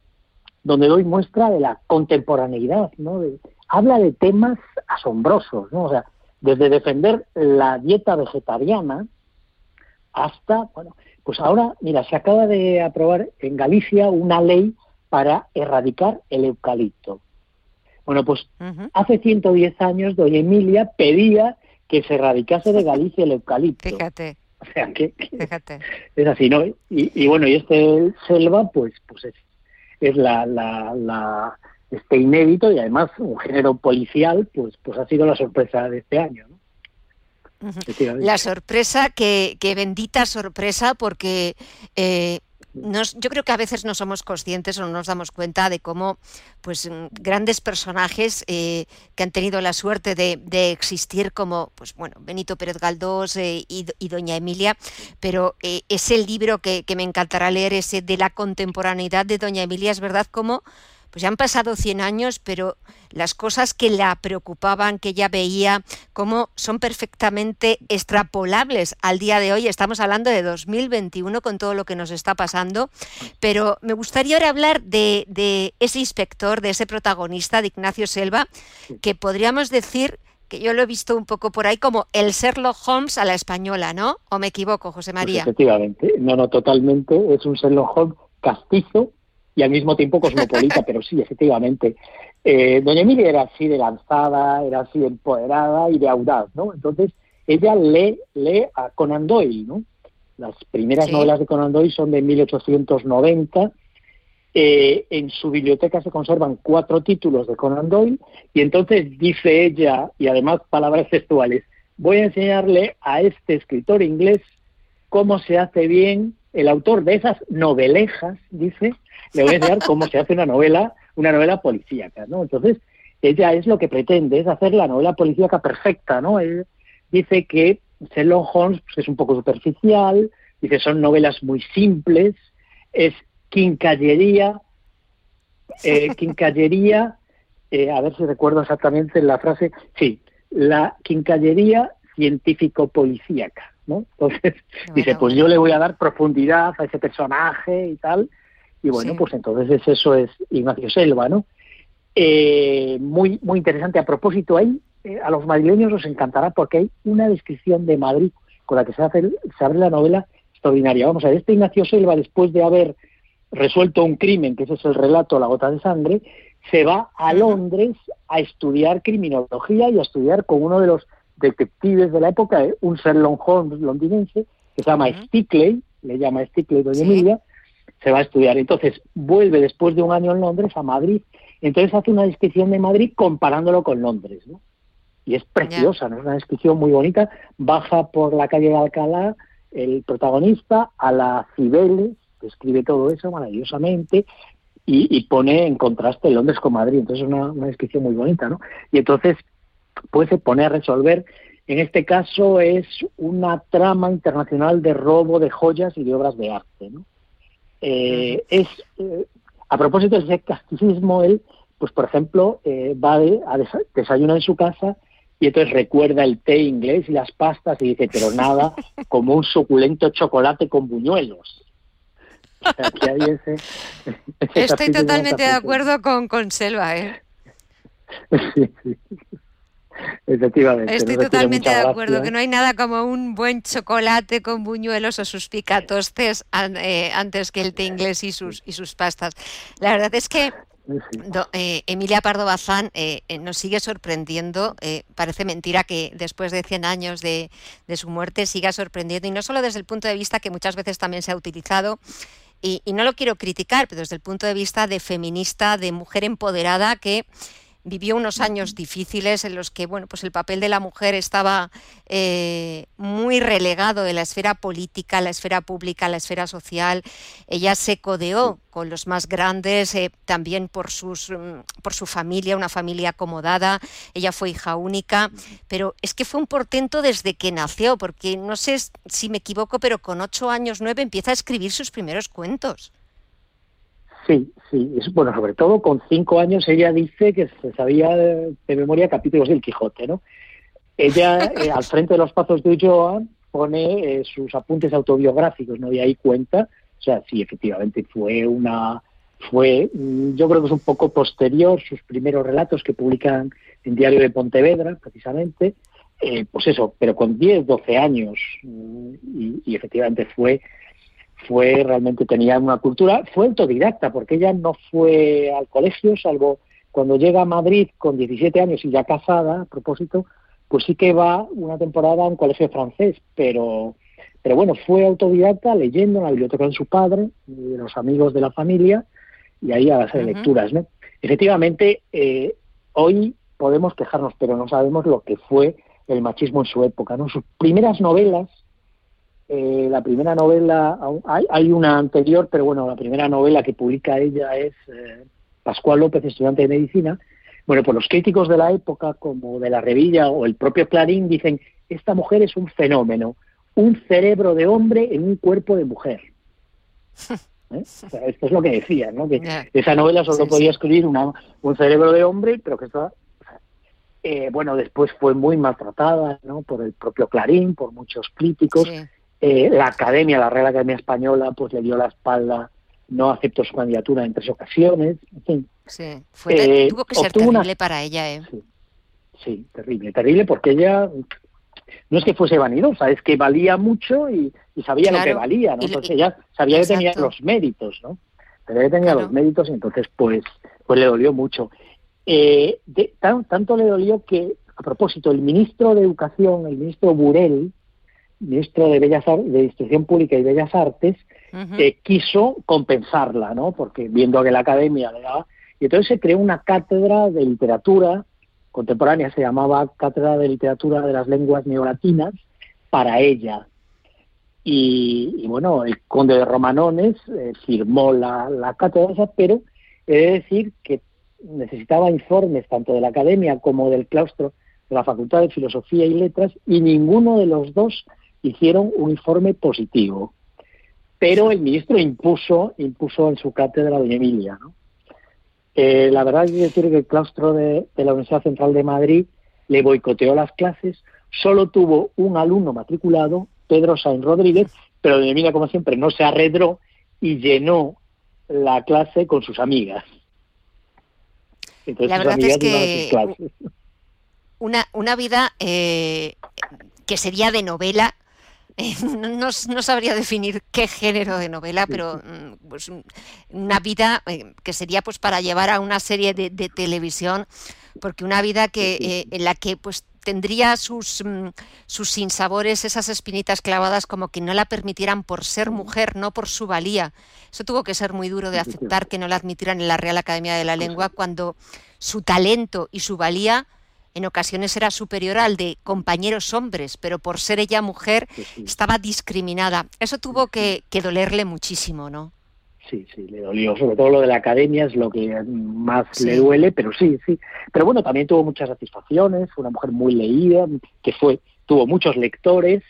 donde doy muestra de la contemporaneidad, ¿no? habla de temas asombrosos, ¿no? O sea, desde defender la dieta vegetariana hasta, bueno, pues ahora, mira, se acaba de aprobar en Galicia una ley para erradicar el eucalipto. Bueno, pues hace 110 años doña Emilia pedía que se erradicase de Galicia el eucalipto. Fíjate. O sea, que, es así, ¿no? Y, bueno, y este Selva, pues, pues es, es la, la, la, este inédito y además un género policial, pues, pues ha sido la sorpresa de este año, ¿no? La sorpresa, que, que bendita sorpresa, porque eh, yo creo que a veces no somos conscientes o no nos damos cuenta de cómo pues, mm, grandes personajes eh, que han tenido la suerte de, existir como pues, bueno, Benito Pérez Galdós eh, y, Doña Emilia, pero eh, ese libro que, que, me encantará leer, ese de la contemporaneidad de Doña Emilia, es verdad como pues ya han pasado 100 años, pero las cosas que la preocupaban, que ella veía, como son perfectamente extrapolables al día de hoy. Estamos hablando de 2021 con todo lo que nos está pasando, pero me gustaría ahora hablar de, ese inspector, de ese protagonista, de Ignacio Selva, que podríamos decir que yo lo he visto un poco por ahí como el Sherlock Holmes a la española, ¿no? ¿O me equivoco, José pues María? efectivamente, no, no, totalmente. Es un Sherlock Holmes castizo, y al mismo tiempo cosmopolita, pero sí, efectivamente. Eh, Doña Emilia era así de lanzada, era así de empoderada y de audaz, ¿no? Entonces, ella lee, lee a Conan Doyle, ¿no? Las primeras novelas de Conan Doyle son de 1890. Eh, en su biblioteca se conservan cuatro títulos de Conan Doyle y entonces dice ella, y además palabras textuales, voy a enseñarle a este escritor inglés cómo se hace bien el autor de esas novelejas, dice, le voy a enseñar cómo se hace una novela, una novela policíaca, ¿no? Entonces, ella es lo que pretende, es hacer la novela policíaca perfecta, ¿no? Él dice que Sherlock Holmes pues, es un poco superficial, dice son novelas muy simples, es quincallería, eh, quincallería, eh, a ver si recuerdo exactamente la frase, sí, la quincallería científico-policíaca, ¿no? Entonces, dice, pues yo le voy a dar profundidad a ese personaje y tal, y bueno, pues entonces eso es Ignacio Selva, ¿no? Eh, muy, muy interesante. A propósito, ahí eh, a los madrileños os encantará porque hay una descripción de Madrid con la que se, hace, se abre la novela extraordinaria. Vamos a ver, este Ignacio Selva, después de haber resuelto un crimen, que ese es el relato La gota de sangre, se va a Londres a estudiar criminología y a estudiar con uno de los detectives de la época, eh, un Sherlock Holmes londinense, que se llama Stickley, le llama Stickley Doña Emilia, se va a estudiar. Entonces vuelve después de un año en Londres a Madrid. Entonces hace una descripción de Madrid comparándolo con Londres. ¿no? Y es preciosa, ¿no? es una descripción muy bonita. Baja por la calle de Alcalá el protagonista a la Cibeles, describe todo eso maravillosamente y, pone en contraste Londres con Madrid. Entonces es una, una descripción muy bonita. ¿no? Y entonces pues se pone a resolver en este caso es una trama internacional de robo de joyas y de obras de arte. ¿no? Eh, es eh, a propósito de ese casticismo, él, pues por ejemplo, eh, va a desayunar en su casa y entonces recuerda el té inglés y las pastas y dice, pero nada, como un suculento chocolate con buñuelos. Estoy totalmente de acuerdo con, con Selva, ¿eh? sí, sí. Efectivamente. Estoy totalmente de acuerdo, que no hay nada como un buen chocolate con buñuelos o sus picatostes eh, antes que el té inglés y sus, y sus pastas. La verdad es que eh, Emilia Pardo Bazán eh, nos sigue sorprendiendo. parece mentira que después de 100 años de, de, su muerte siga sorprendiendo, y no solo desde el punto de vista que muchas veces también se ha utilizado, y, y no lo quiero criticar, pero desde el punto de vista de feminista, de mujer empoderada que vivió unos años difíciles en los que bueno, pues el papel de la mujer estaba eh, muy relegado de la esfera política, la esfera pública, la esfera social. Ella se codeó con los más grandes, eh, también por, sus, mm, por su familia, una familia acomodada. Ella fue hija única, pero es que fue un portento desde que nació, porque no sé si me equivoco, pero con ocho años, nueve, empieza a escribir sus primeros cuentos. Sí, sí. Es, bueno, sobre todo con cinco años ella dice que se sabía de, memoria capítulos del Quijote, ¿no? Ella, eh, al frente de los pasos de Ulloa, pone eh, sus apuntes autobiográficos, ¿no? Y ahí cuenta, o sea, sí, efectivamente fue una, fue, mm, yo creo que es un poco posterior sus primeros relatos que publican en Diario de Pontevedra, precisamente, eh, pues eso, pero con 10, 12 años, mm, y, y efectivamente fue fue realmente tenía una cultura, fue autodidacta, porque ella no fue al colegio, salvo cuando llega a Madrid con 17 años y ya casada, a propósito, pues sí que va una temporada a un colegio francés, pero, pero bueno, fue autodidacta leyendo en la biblioteca de su padre, de los amigos de la familia, y ahí a base de lecturas, ¿no? Efectivamente, eh, hoy podemos quejarnos, pero no sabemos lo que fue el machismo en su época, ¿no? Sus primeras novelas, eh, la primera novela, hay, una anterior, pero bueno, la primera novela que publica ella es eh, Pascual López, estudiante de medicina. Bueno, pues los críticos de la época, como de la Revilla o el propio Clarín, dicen, esta mujer es un fenómeno, un cerebro de hombre en un cuerpo de mujer. ¿Eh? esto es lo que decían, ¿no? Que esa novela solo podía escribir una, un cerebro de hombre, pero que está bueno, después fue muy maltratada ¿no? por el propio Clarín, por muchos críticos. Eh, la Academia, la Real Academia Española, pues le dio la espalda, no aceptó su candidatura en tres ocasiones, en fin. Sí, fue, eh, tuvo que ser terrible para ella, ¿eh? Sí, terrible, terrible porque ella no es que fuese vanidosa, es que valía mucho y, sabía lo que valía, ¿no? Entonces ella sabía que tenía los méritos, ¿no? Pero ella tenía los méritos y entonces pues, pues le dolió mucho. Eh, tanto le dolió que, a propósito, el ministro de Educación, el ministro Burel, ministro de Bellas de Instrucción Pública y Bellas Artes, eh, quiso compensarla, ¿no? Porque viendo que la academia le daba... Y entonces se creó una cátedra de literatura contemporánea, se llamaba Cátedra de Literatura de las Lenguas Neolatinas, para ella. Y, bueno, el conde de Romanones eh, firmó la, la cátedra, pero he de decir que necesitaba informes tanto de la academia como del claustro de la Facultad de Filosofía y Letras y ninguno de los dos hicieron un informe positivo. Pero el ministro impuso, impuso en su cátedra de Emilia. ¿no? Eh, la verdad es decir que el claustro de, la Universidad Central de Madrid le boicoteó las clases, solo tuvo un alumno matriculado, Pedro Sainz Rodríguez, pero de Emilia, como siempre, no se arredró y llenó la clase con sus amigas. la verdad es que una, una vida eh, que sería de novela no, sabría definir qué género de novela, pero mm, pues, una vida eh, que sería pues para llevar a una serie de, televisión, porque una vida que eh, en la que pues tendría sus, mm, sus sinsabores, esas espinitas clavadas como que no la permitieran por ser mujer, no por su valía. Eso tuvo que ser muy duro de aceptar que no la admitieran en la Real Academia de la Lengua cuando su talento y su valía en ocasiones era superior al de compañeros hombres, pero por ser ella mujer estaba discriminada. Eso tuvo que, dolerle muchísimo, ¿no? Sí, sí, le dolió. Sobre todo lo de la academia es lo que más le duele, pero sí, sí. Pero bueno, también tuvo muchas satisfacciones, fue una mujer muy leída, que fue, tuvo muchos lectores,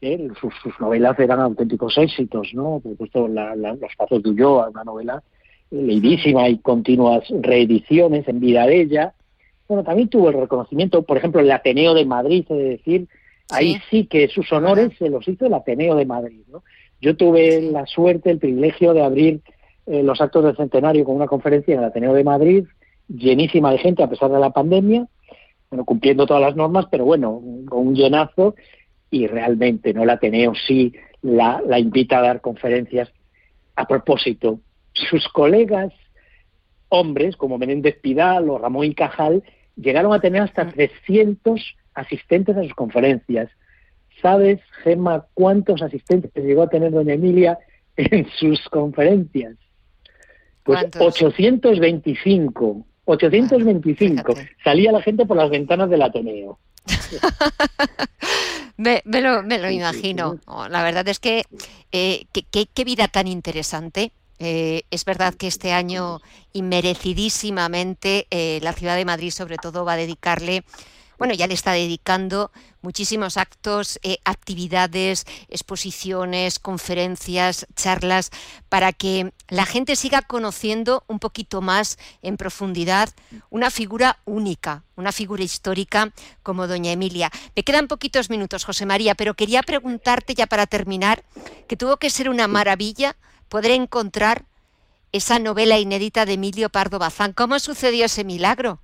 ¿eh? sus, novelas eran auténticos éxitos, ¿no? Por supuesto, Los Pasos de Ulloa, una novela leidísima y continuas reediciones en vida de ella. Bueno, también tuvo el reconocimiento, por ejemplo, el Ateneo de Madrid, es decir, ahí sí que sus honores se los hizo el Ateneo de Madrid. ¿no? Yo tuve la suerte, el privilegio de abrir eh, los actos del centenario con una conferencia en el Ateneo de Madrid, llenísima de gente a pesar de la pandemia, bueno, cumpliendo todas las normas, pero bueno, con un llenazo, y realmente, ¿no? El Ateneo sí la, la invita a dar conferencias. A propósito, sus colegas hombres, como Menéndez Pidal o Ramón y Cajal, llegaron a tener hasta 300 asistentes a sus conferencias. ¿Sabes, Gemma, cuántos asistentes llegó a tener doña Emilia en sus conferencias? Pues 825. 825. Salía la gente por las ventanas del Ateneo. me, lo, me, lo, imagino. Oh, la verdad es que eh, qué vida tan interesante eh, es verdad que este año, inmerecidísimamente, eh, la ciudad de Madrid sobre todo va a dedicarle bueno, ya le está dedicando muchísimos actos, eh, actividades, exposiciones, conferencias, charlas, para que la gente siga conociendo un poquito más en profundidad una figura única, una figura histórica como doña Emilia. Me quedan poquitos minutos, José María, pero quería preguntarte ya para terminar, que tuvo que ser una maravilla podré encontrar esa novela inédita de Emilio Pardo Bazán. ¿Cómo sucedió ese milagro?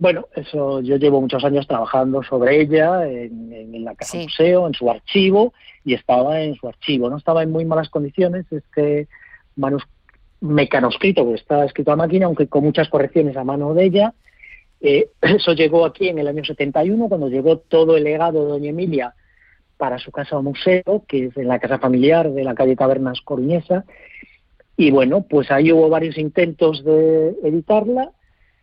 Bueno, eso yo llevo muchos años trabajando sobre ella en, la casa museo, en su archivo, y estaba en su archivo. No estaba en muy malas condiciones este mecanoscrito, que está escrito a máquina, aunque con muchas correcciones a mano de ella. Eh, eso llegó aquí en el año 71, cuando llegó todo el legado de Doña Emilia para su casa o museo, que es en la casa familiar de la calle Tabernas Coruñesa. Y bueno, pues ahí hubo varios intentos de editarla,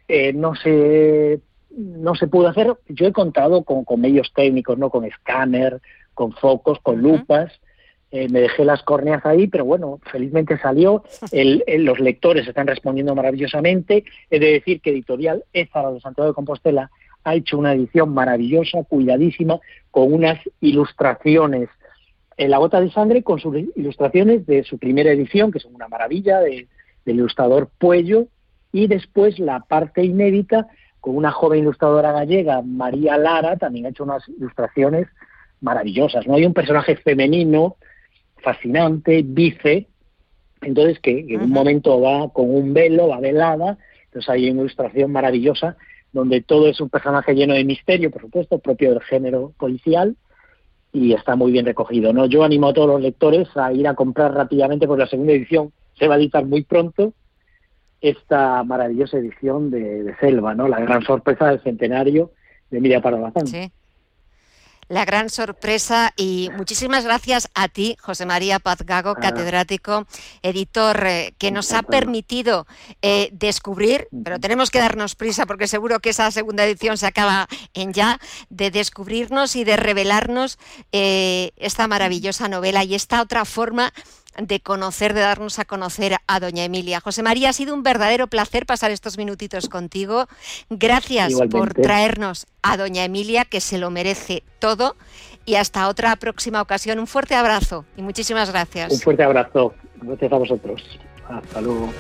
eh, no se no se pudo hacer. Yo he contado con, medios técnicos, no con escáner, con focos, con lupas. Eh, me dejé las córneas ahí, pero bueno, felizmente salió. los lectores están respondiendo maravillosamente. He de decir que Editorial Ézara de Santiago de Compostela ha hecho una edición maravillosa, cuidadísima, con unas ilustraciones en la gota de sangre, con sus ilustraciones de su primera edición, que son una maravilla, de, del ilustrador Puello, y después la parte inédita con una joven ilustradora gallega, María Lara, también ha hecho unas ilustraciones maravillosas. ¿no? Hay un personaje femenino fascinante, bice, entonces que, en un momento va con un velo, va velada, entonces hay una ilustración maravillosa donde todo es un personaje lleno de misterio, por supuesto, propio del género policial, y está muy bien recogido. ¿no? Yo animo a todos los lectores a ir a comprar rápidamente, porque la segunda edición se va a editar muy pronto, esta maravillosa edición de, Selva, ¿no? la gran sorpresa del centenario de Emilia Pardo Sí la gran sorpresa y muchísimas gracias a ti, José María Paz Gago, ah. catedrático, editor, eh, que nos ha permitido eh, descubrir, pero tenemos que darnos prisa porque seguro que esa segunda edición se acaba en ya, de descubrirnos y de revelarnos eh, esta maravillosa novela y esta otra forma de conocer, de darnos a conocer a doña Emilia. José María, ha sido un verdadero placer pasar estos minutitos contigo. Gracias por traernos a doña Emilia, que se lo merece todo. Y hasta otra próxima ocasión. Un fuerte abrazo y muchísimas gracias. Un fuerte abrazo. Gracias a vosotros. Hasta luego.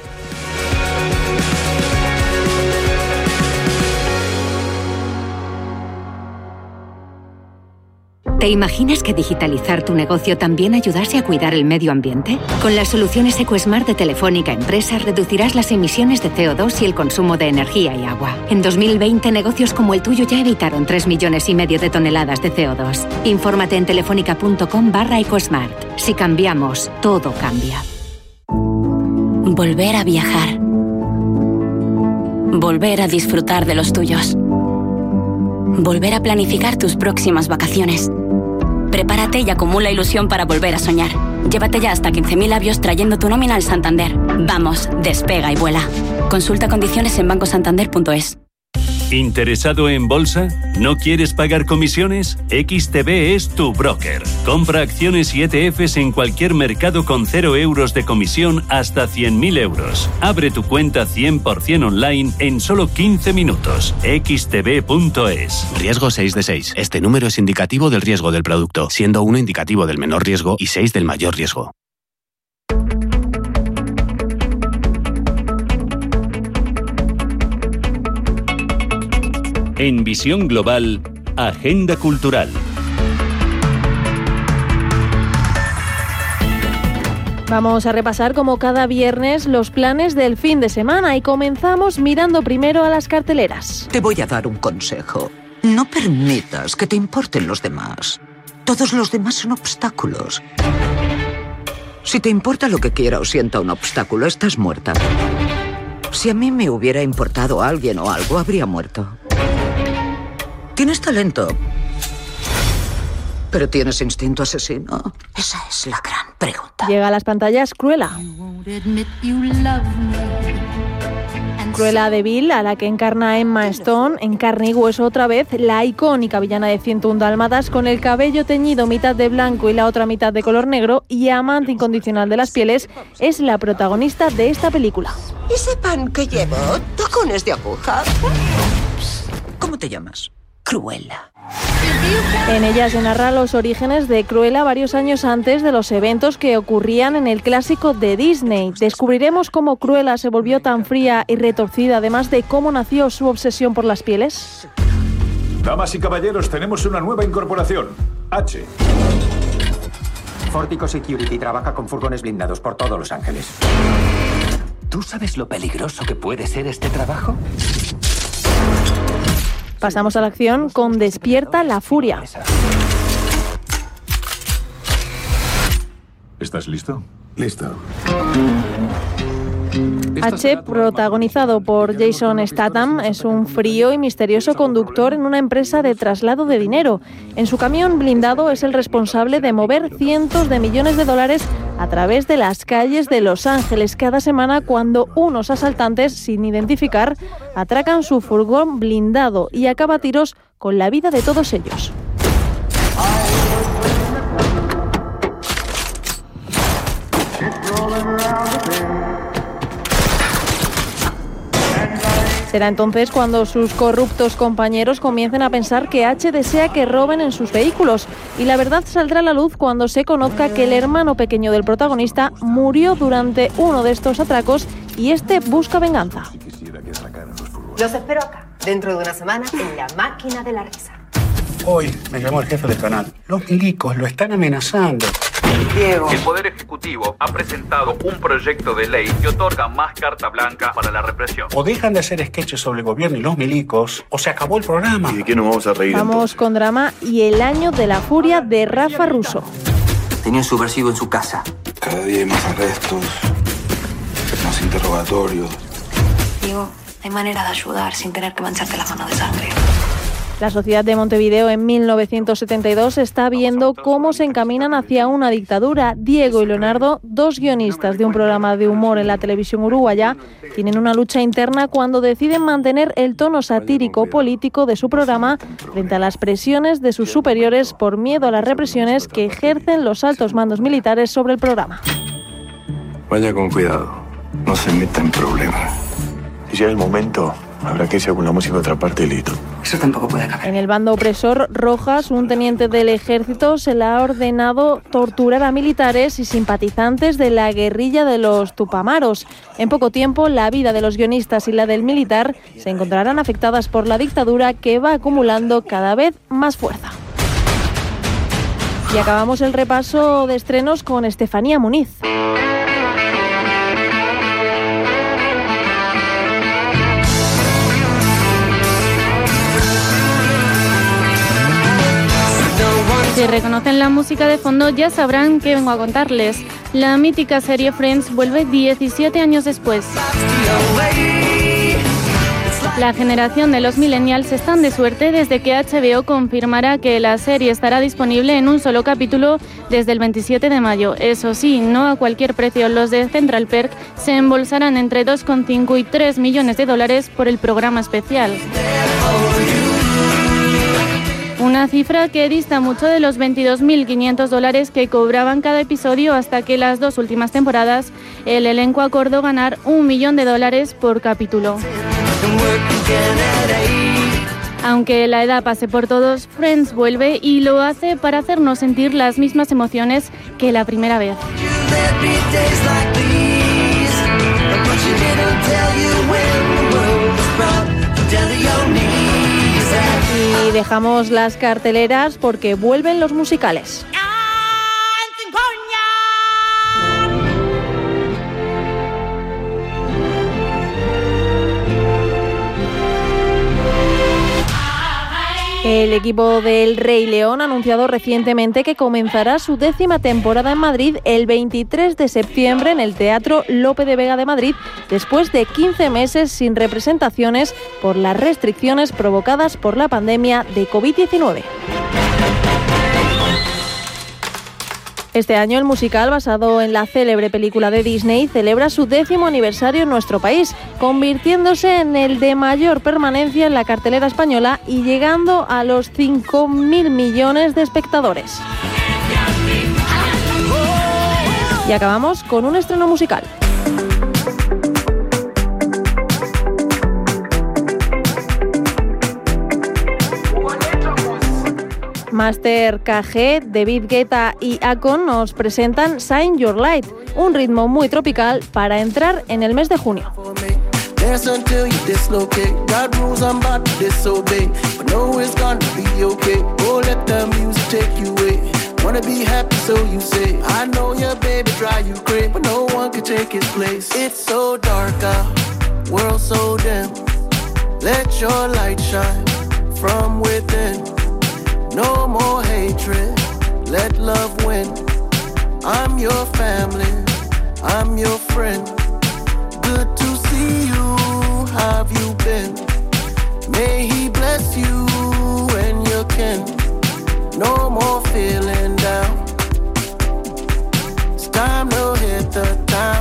¿Te imaginas que digitalizar tu negocio también ayudase a cuidar el medio ambiente? Con las soluciones EcoSmart de Telefónica Empresa reducirás las emisiones de CO2 y el consumo de energía y agua. En 2020, negocios como el tuyo ya evitaron 3 millones y medio de toneladas de CO2. Infórmate en telefónica.com barra EcoSmart. Si cambiamos, todo cambia. Volver a viajar. Volver a disfrutar de los tuyos. Volver a planificar tus próximas vacaciones. Prepárate y acumula ilusión para volver a soñar. Llévate ya hasta 15.000 labios trayendo tu nómina al Santander. Vamos, despega y vuela. Consulta condiciones en bancosantander.es. ¿Interesado en bolsa? ¿No quieres pagar comisiones? XTB es tu broker. Compra acciones y ETFs en cualquier mercado con 0 euros de comisión hasta 100.000 euros. Abre tu cuenta 100% online en solo 15 minutos. xtb.es. Riesgo 6 de 6. Este número es indicativo del riesgo del producto, siendo 1 indicativo del menor riesgo y 6 del mayor riesgo. En Visión Global, Agenda Cultural. Vamos a repasar como cada viernes los planes del fin de semana y comenzamos mirando primero a las carteleras. Te voy a dar un consejo. No permitas que te importen los demás. Todos los demás son obstáculos. Si te importa lo que quiera o sienta un obstáculo, estás muerta. Si a mí me hubiera importado alguien o algo, habría muerto. Tienes talento. Pero tienes instinto asesino. Esa es la gran pregunta. Llega a las pantallas Cruella. Cruella de Vil, a la que encarna Emma Stone, en carne y hueso otra vez, la icónica villana de 101 dálmatas con el cabello teñido mitad de blanco y la otra mitad de color negro y amante incondicional de las pieles, es la protagonista de esta película. ¿Ese pan que llevo? ¿Tacones de aguja? ¿Cómo te llamas? Cruella. En ella se narra los orígenes de Cruella varios años antes de los eventos que ocurrían en el clásico de Disney. Descubriremos cómo Cruella se volvió tan fría y retorcida, además de cómo nació su obsesión por las pieles. Damas y caballeros, tenemos una nueva incorporación. H. Fortico Security trabaja con furgones blindados por todos Los Ángeles. ¿Tú sabes lo peligroso que puede ser este trabajo? Pasamos a la acción con Despierta la Furia. ¿Estás listo? Listo. H, protagonizado por Jason Statham, es un frío y misterioso conductor en una empresa de traslado de dinero. En su camión blindado es el responsable de mover cientos de millones de dólares a través de las calles de Los Ángeles. Cada semana cuando unos asaltantes sin identificar atracan su furgón blindado y acaba tiros con la vida de todos ellos. Será entonces cuando sus corruptos compañeros comiencen a pensar que H desea que roben en sus vehículos. Y la verdad saldrá a la luz cuando se conozca que el hermano pequeño del protagonista murió durante uno de estos atracos y este busca venganza. Los espero acá, dentro de una semana, en la máquina de la risa. Hoy me llamó el jefe del canal. Los milicos lo están amenazando. Diego. El Poder Ejecutivo ha presentado un proyecto de ley que otorga más carta blanca para la represión. O dejan de hacer sketches sobre el gobierno y los milicos, o se acabó el programa. ¿Y de qué nos vamos a reír Vamos con drama y el año de la furia de Rafa Russo. Tenía un subversivo en su casa. Cada día hay más arrestos, más interrogatorios. Diego, hay manera de ayudar sin tener que mancharte las manos de sangre. La sociedad de Montevideo en 1972 está viendo cómo se encaminan hacia una dictadura. Diego y Leonardo, dos guionistas de un programa de humor en la televisión uruguaya, tienen una lucha interna cuando deciden mantener el tono satírico político de su programa frente a las presiones de sus superiores por miedo a las represiones que ejercen los altos mandos militares sobre el programa. Vaya con cuidado, no se meta en problemas. Si llega el momento, habrá que irse la música a otra parte listo. Eso tampoco puede cambiar. En el bando opresor, Rojas, un teniente del ejército, se le ha ordenado torturar a militares y simpatizantes de la guerrilla de los Tupamaros. En poco tiempo, la vida de los guionistas y la del militar se encontrarán afectadas por la dictadura que va acumulando cada vez más fuerza. Y acabamos el repaso de estrenos con Estefanía Muniz. Reconocen la música de fondo ya sabrán que vengo a contarles. La mítica serie Friends vuelve 17 años después. La generación de los millennials están de suerte desde que HBO confirmará que la serie estará disponible en un solo capítulo desde el 27 de mayo. Eso sí, no a cualquier precio. Los de Central Perk se embolsarán entre 2,5 y 3 millones de dólares por el programa especial. Una cifra que dista mucho de los 22.500 dólares que cobraban cada episodio hasta que las dos últimas temporadas el elenco acordó ganar un millón de dólares por capítulo. Aunque la edad pase por todos, Friends vuelve y lo hace para hacernos sentir las mismas emociones que la primera vez. Dejamos las carteleras porque vuelven los musicales. El equipo del Rey León ha anunciado recientemente que comenzará su décima temporada en Madrid el 23 de septiembre en el Teatro Lope de Vega de Madrid, después de 15 meses sin representaciones por las restricciones provocadas por la pandemia de COVID-19. Este año el musical, basado en la célebre película de Disney, celebra su décimo aniversario en nuestro país, convirtiéndose en el de mayor permanencia en la cartelera española y llegando a los 5.000 millones de espectadores. Y acabamos con un estreno musical. Master KG, David Guetta y Akon nos presentan Sign Your Light, un ritmo muy tropical para entrar en el mes de junio. Dance until you dislocate. God rules I'm about to disobey. But know it's gonna be okay. Oh, the music take you away. Wanna be happy, so you say. I know your baby drive you crazy, but no one can take his place. It's so dark out, world so dim. Let your light shine from within. No more hatred, let love win. I'm your family, I'm your friend. Good to see you, have you been? May he bless you and your kin. No more feeling down. It's time to hit the town.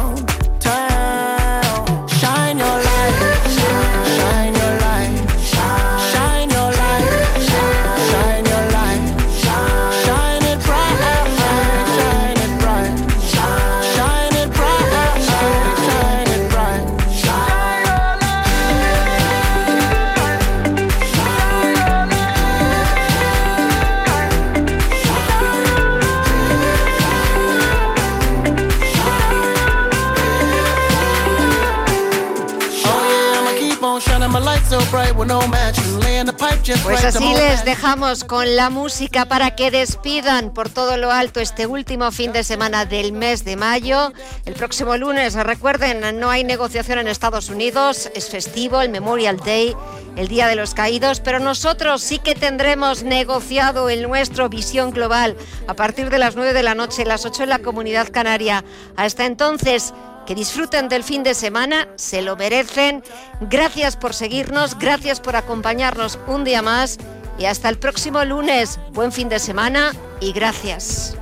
Pues así les dejamos con la música para que despidan por todo lo alto este último fin de semana del mes de mayo. El próximo lunes, recuerden, no hay negociación en Estados Unidos, es festivo, el Memorial Day, el Día de los Caídos, pero nosotros sí que tendremos negociado el nuestro Visión Global a partir de las 9 de la noche, las 8 en la Comunidad Canaria. Hasta entonces, que disfruten del fin de semana, se lo merecen. Gracias por seguirnos, gracias por acompañarnos un día más y hasta el próximo lunes. Buen fin de semana y gracias.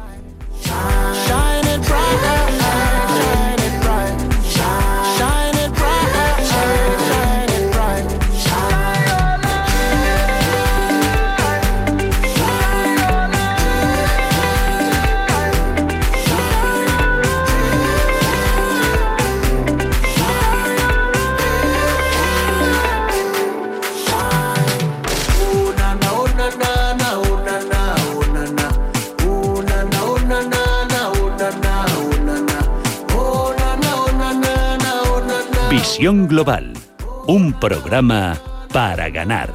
Global, un programa para ganar.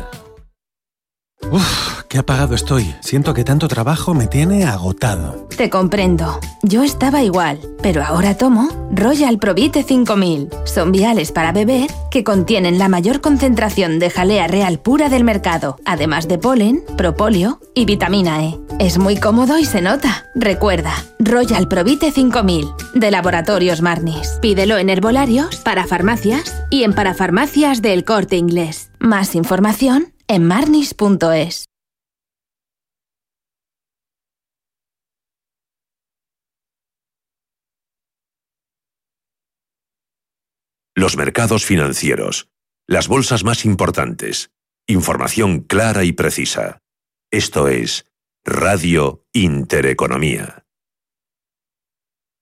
Qué apagado estoy. Siento que tanto trabajo me tiene agotado. Te comprendo. Yo estaba igual, pero ahora tomo Royal Provite 5000. Son viales para beber que contienen la mayor concentración de jalea real pura del mercado, además de polen, propóleo y vitamina E. Es muy cómodo y se nota. Recuerda, Royal Provite 5000, de Laboratorios Marnis. Pídelo en herbolarios, para farmacias y en parafarmacias del Corte Inglés. Más información en marnis.es. Los mercados financieros. Las bolsas más importantes. Información clara y precisa. Esto es Radio Intereconomía.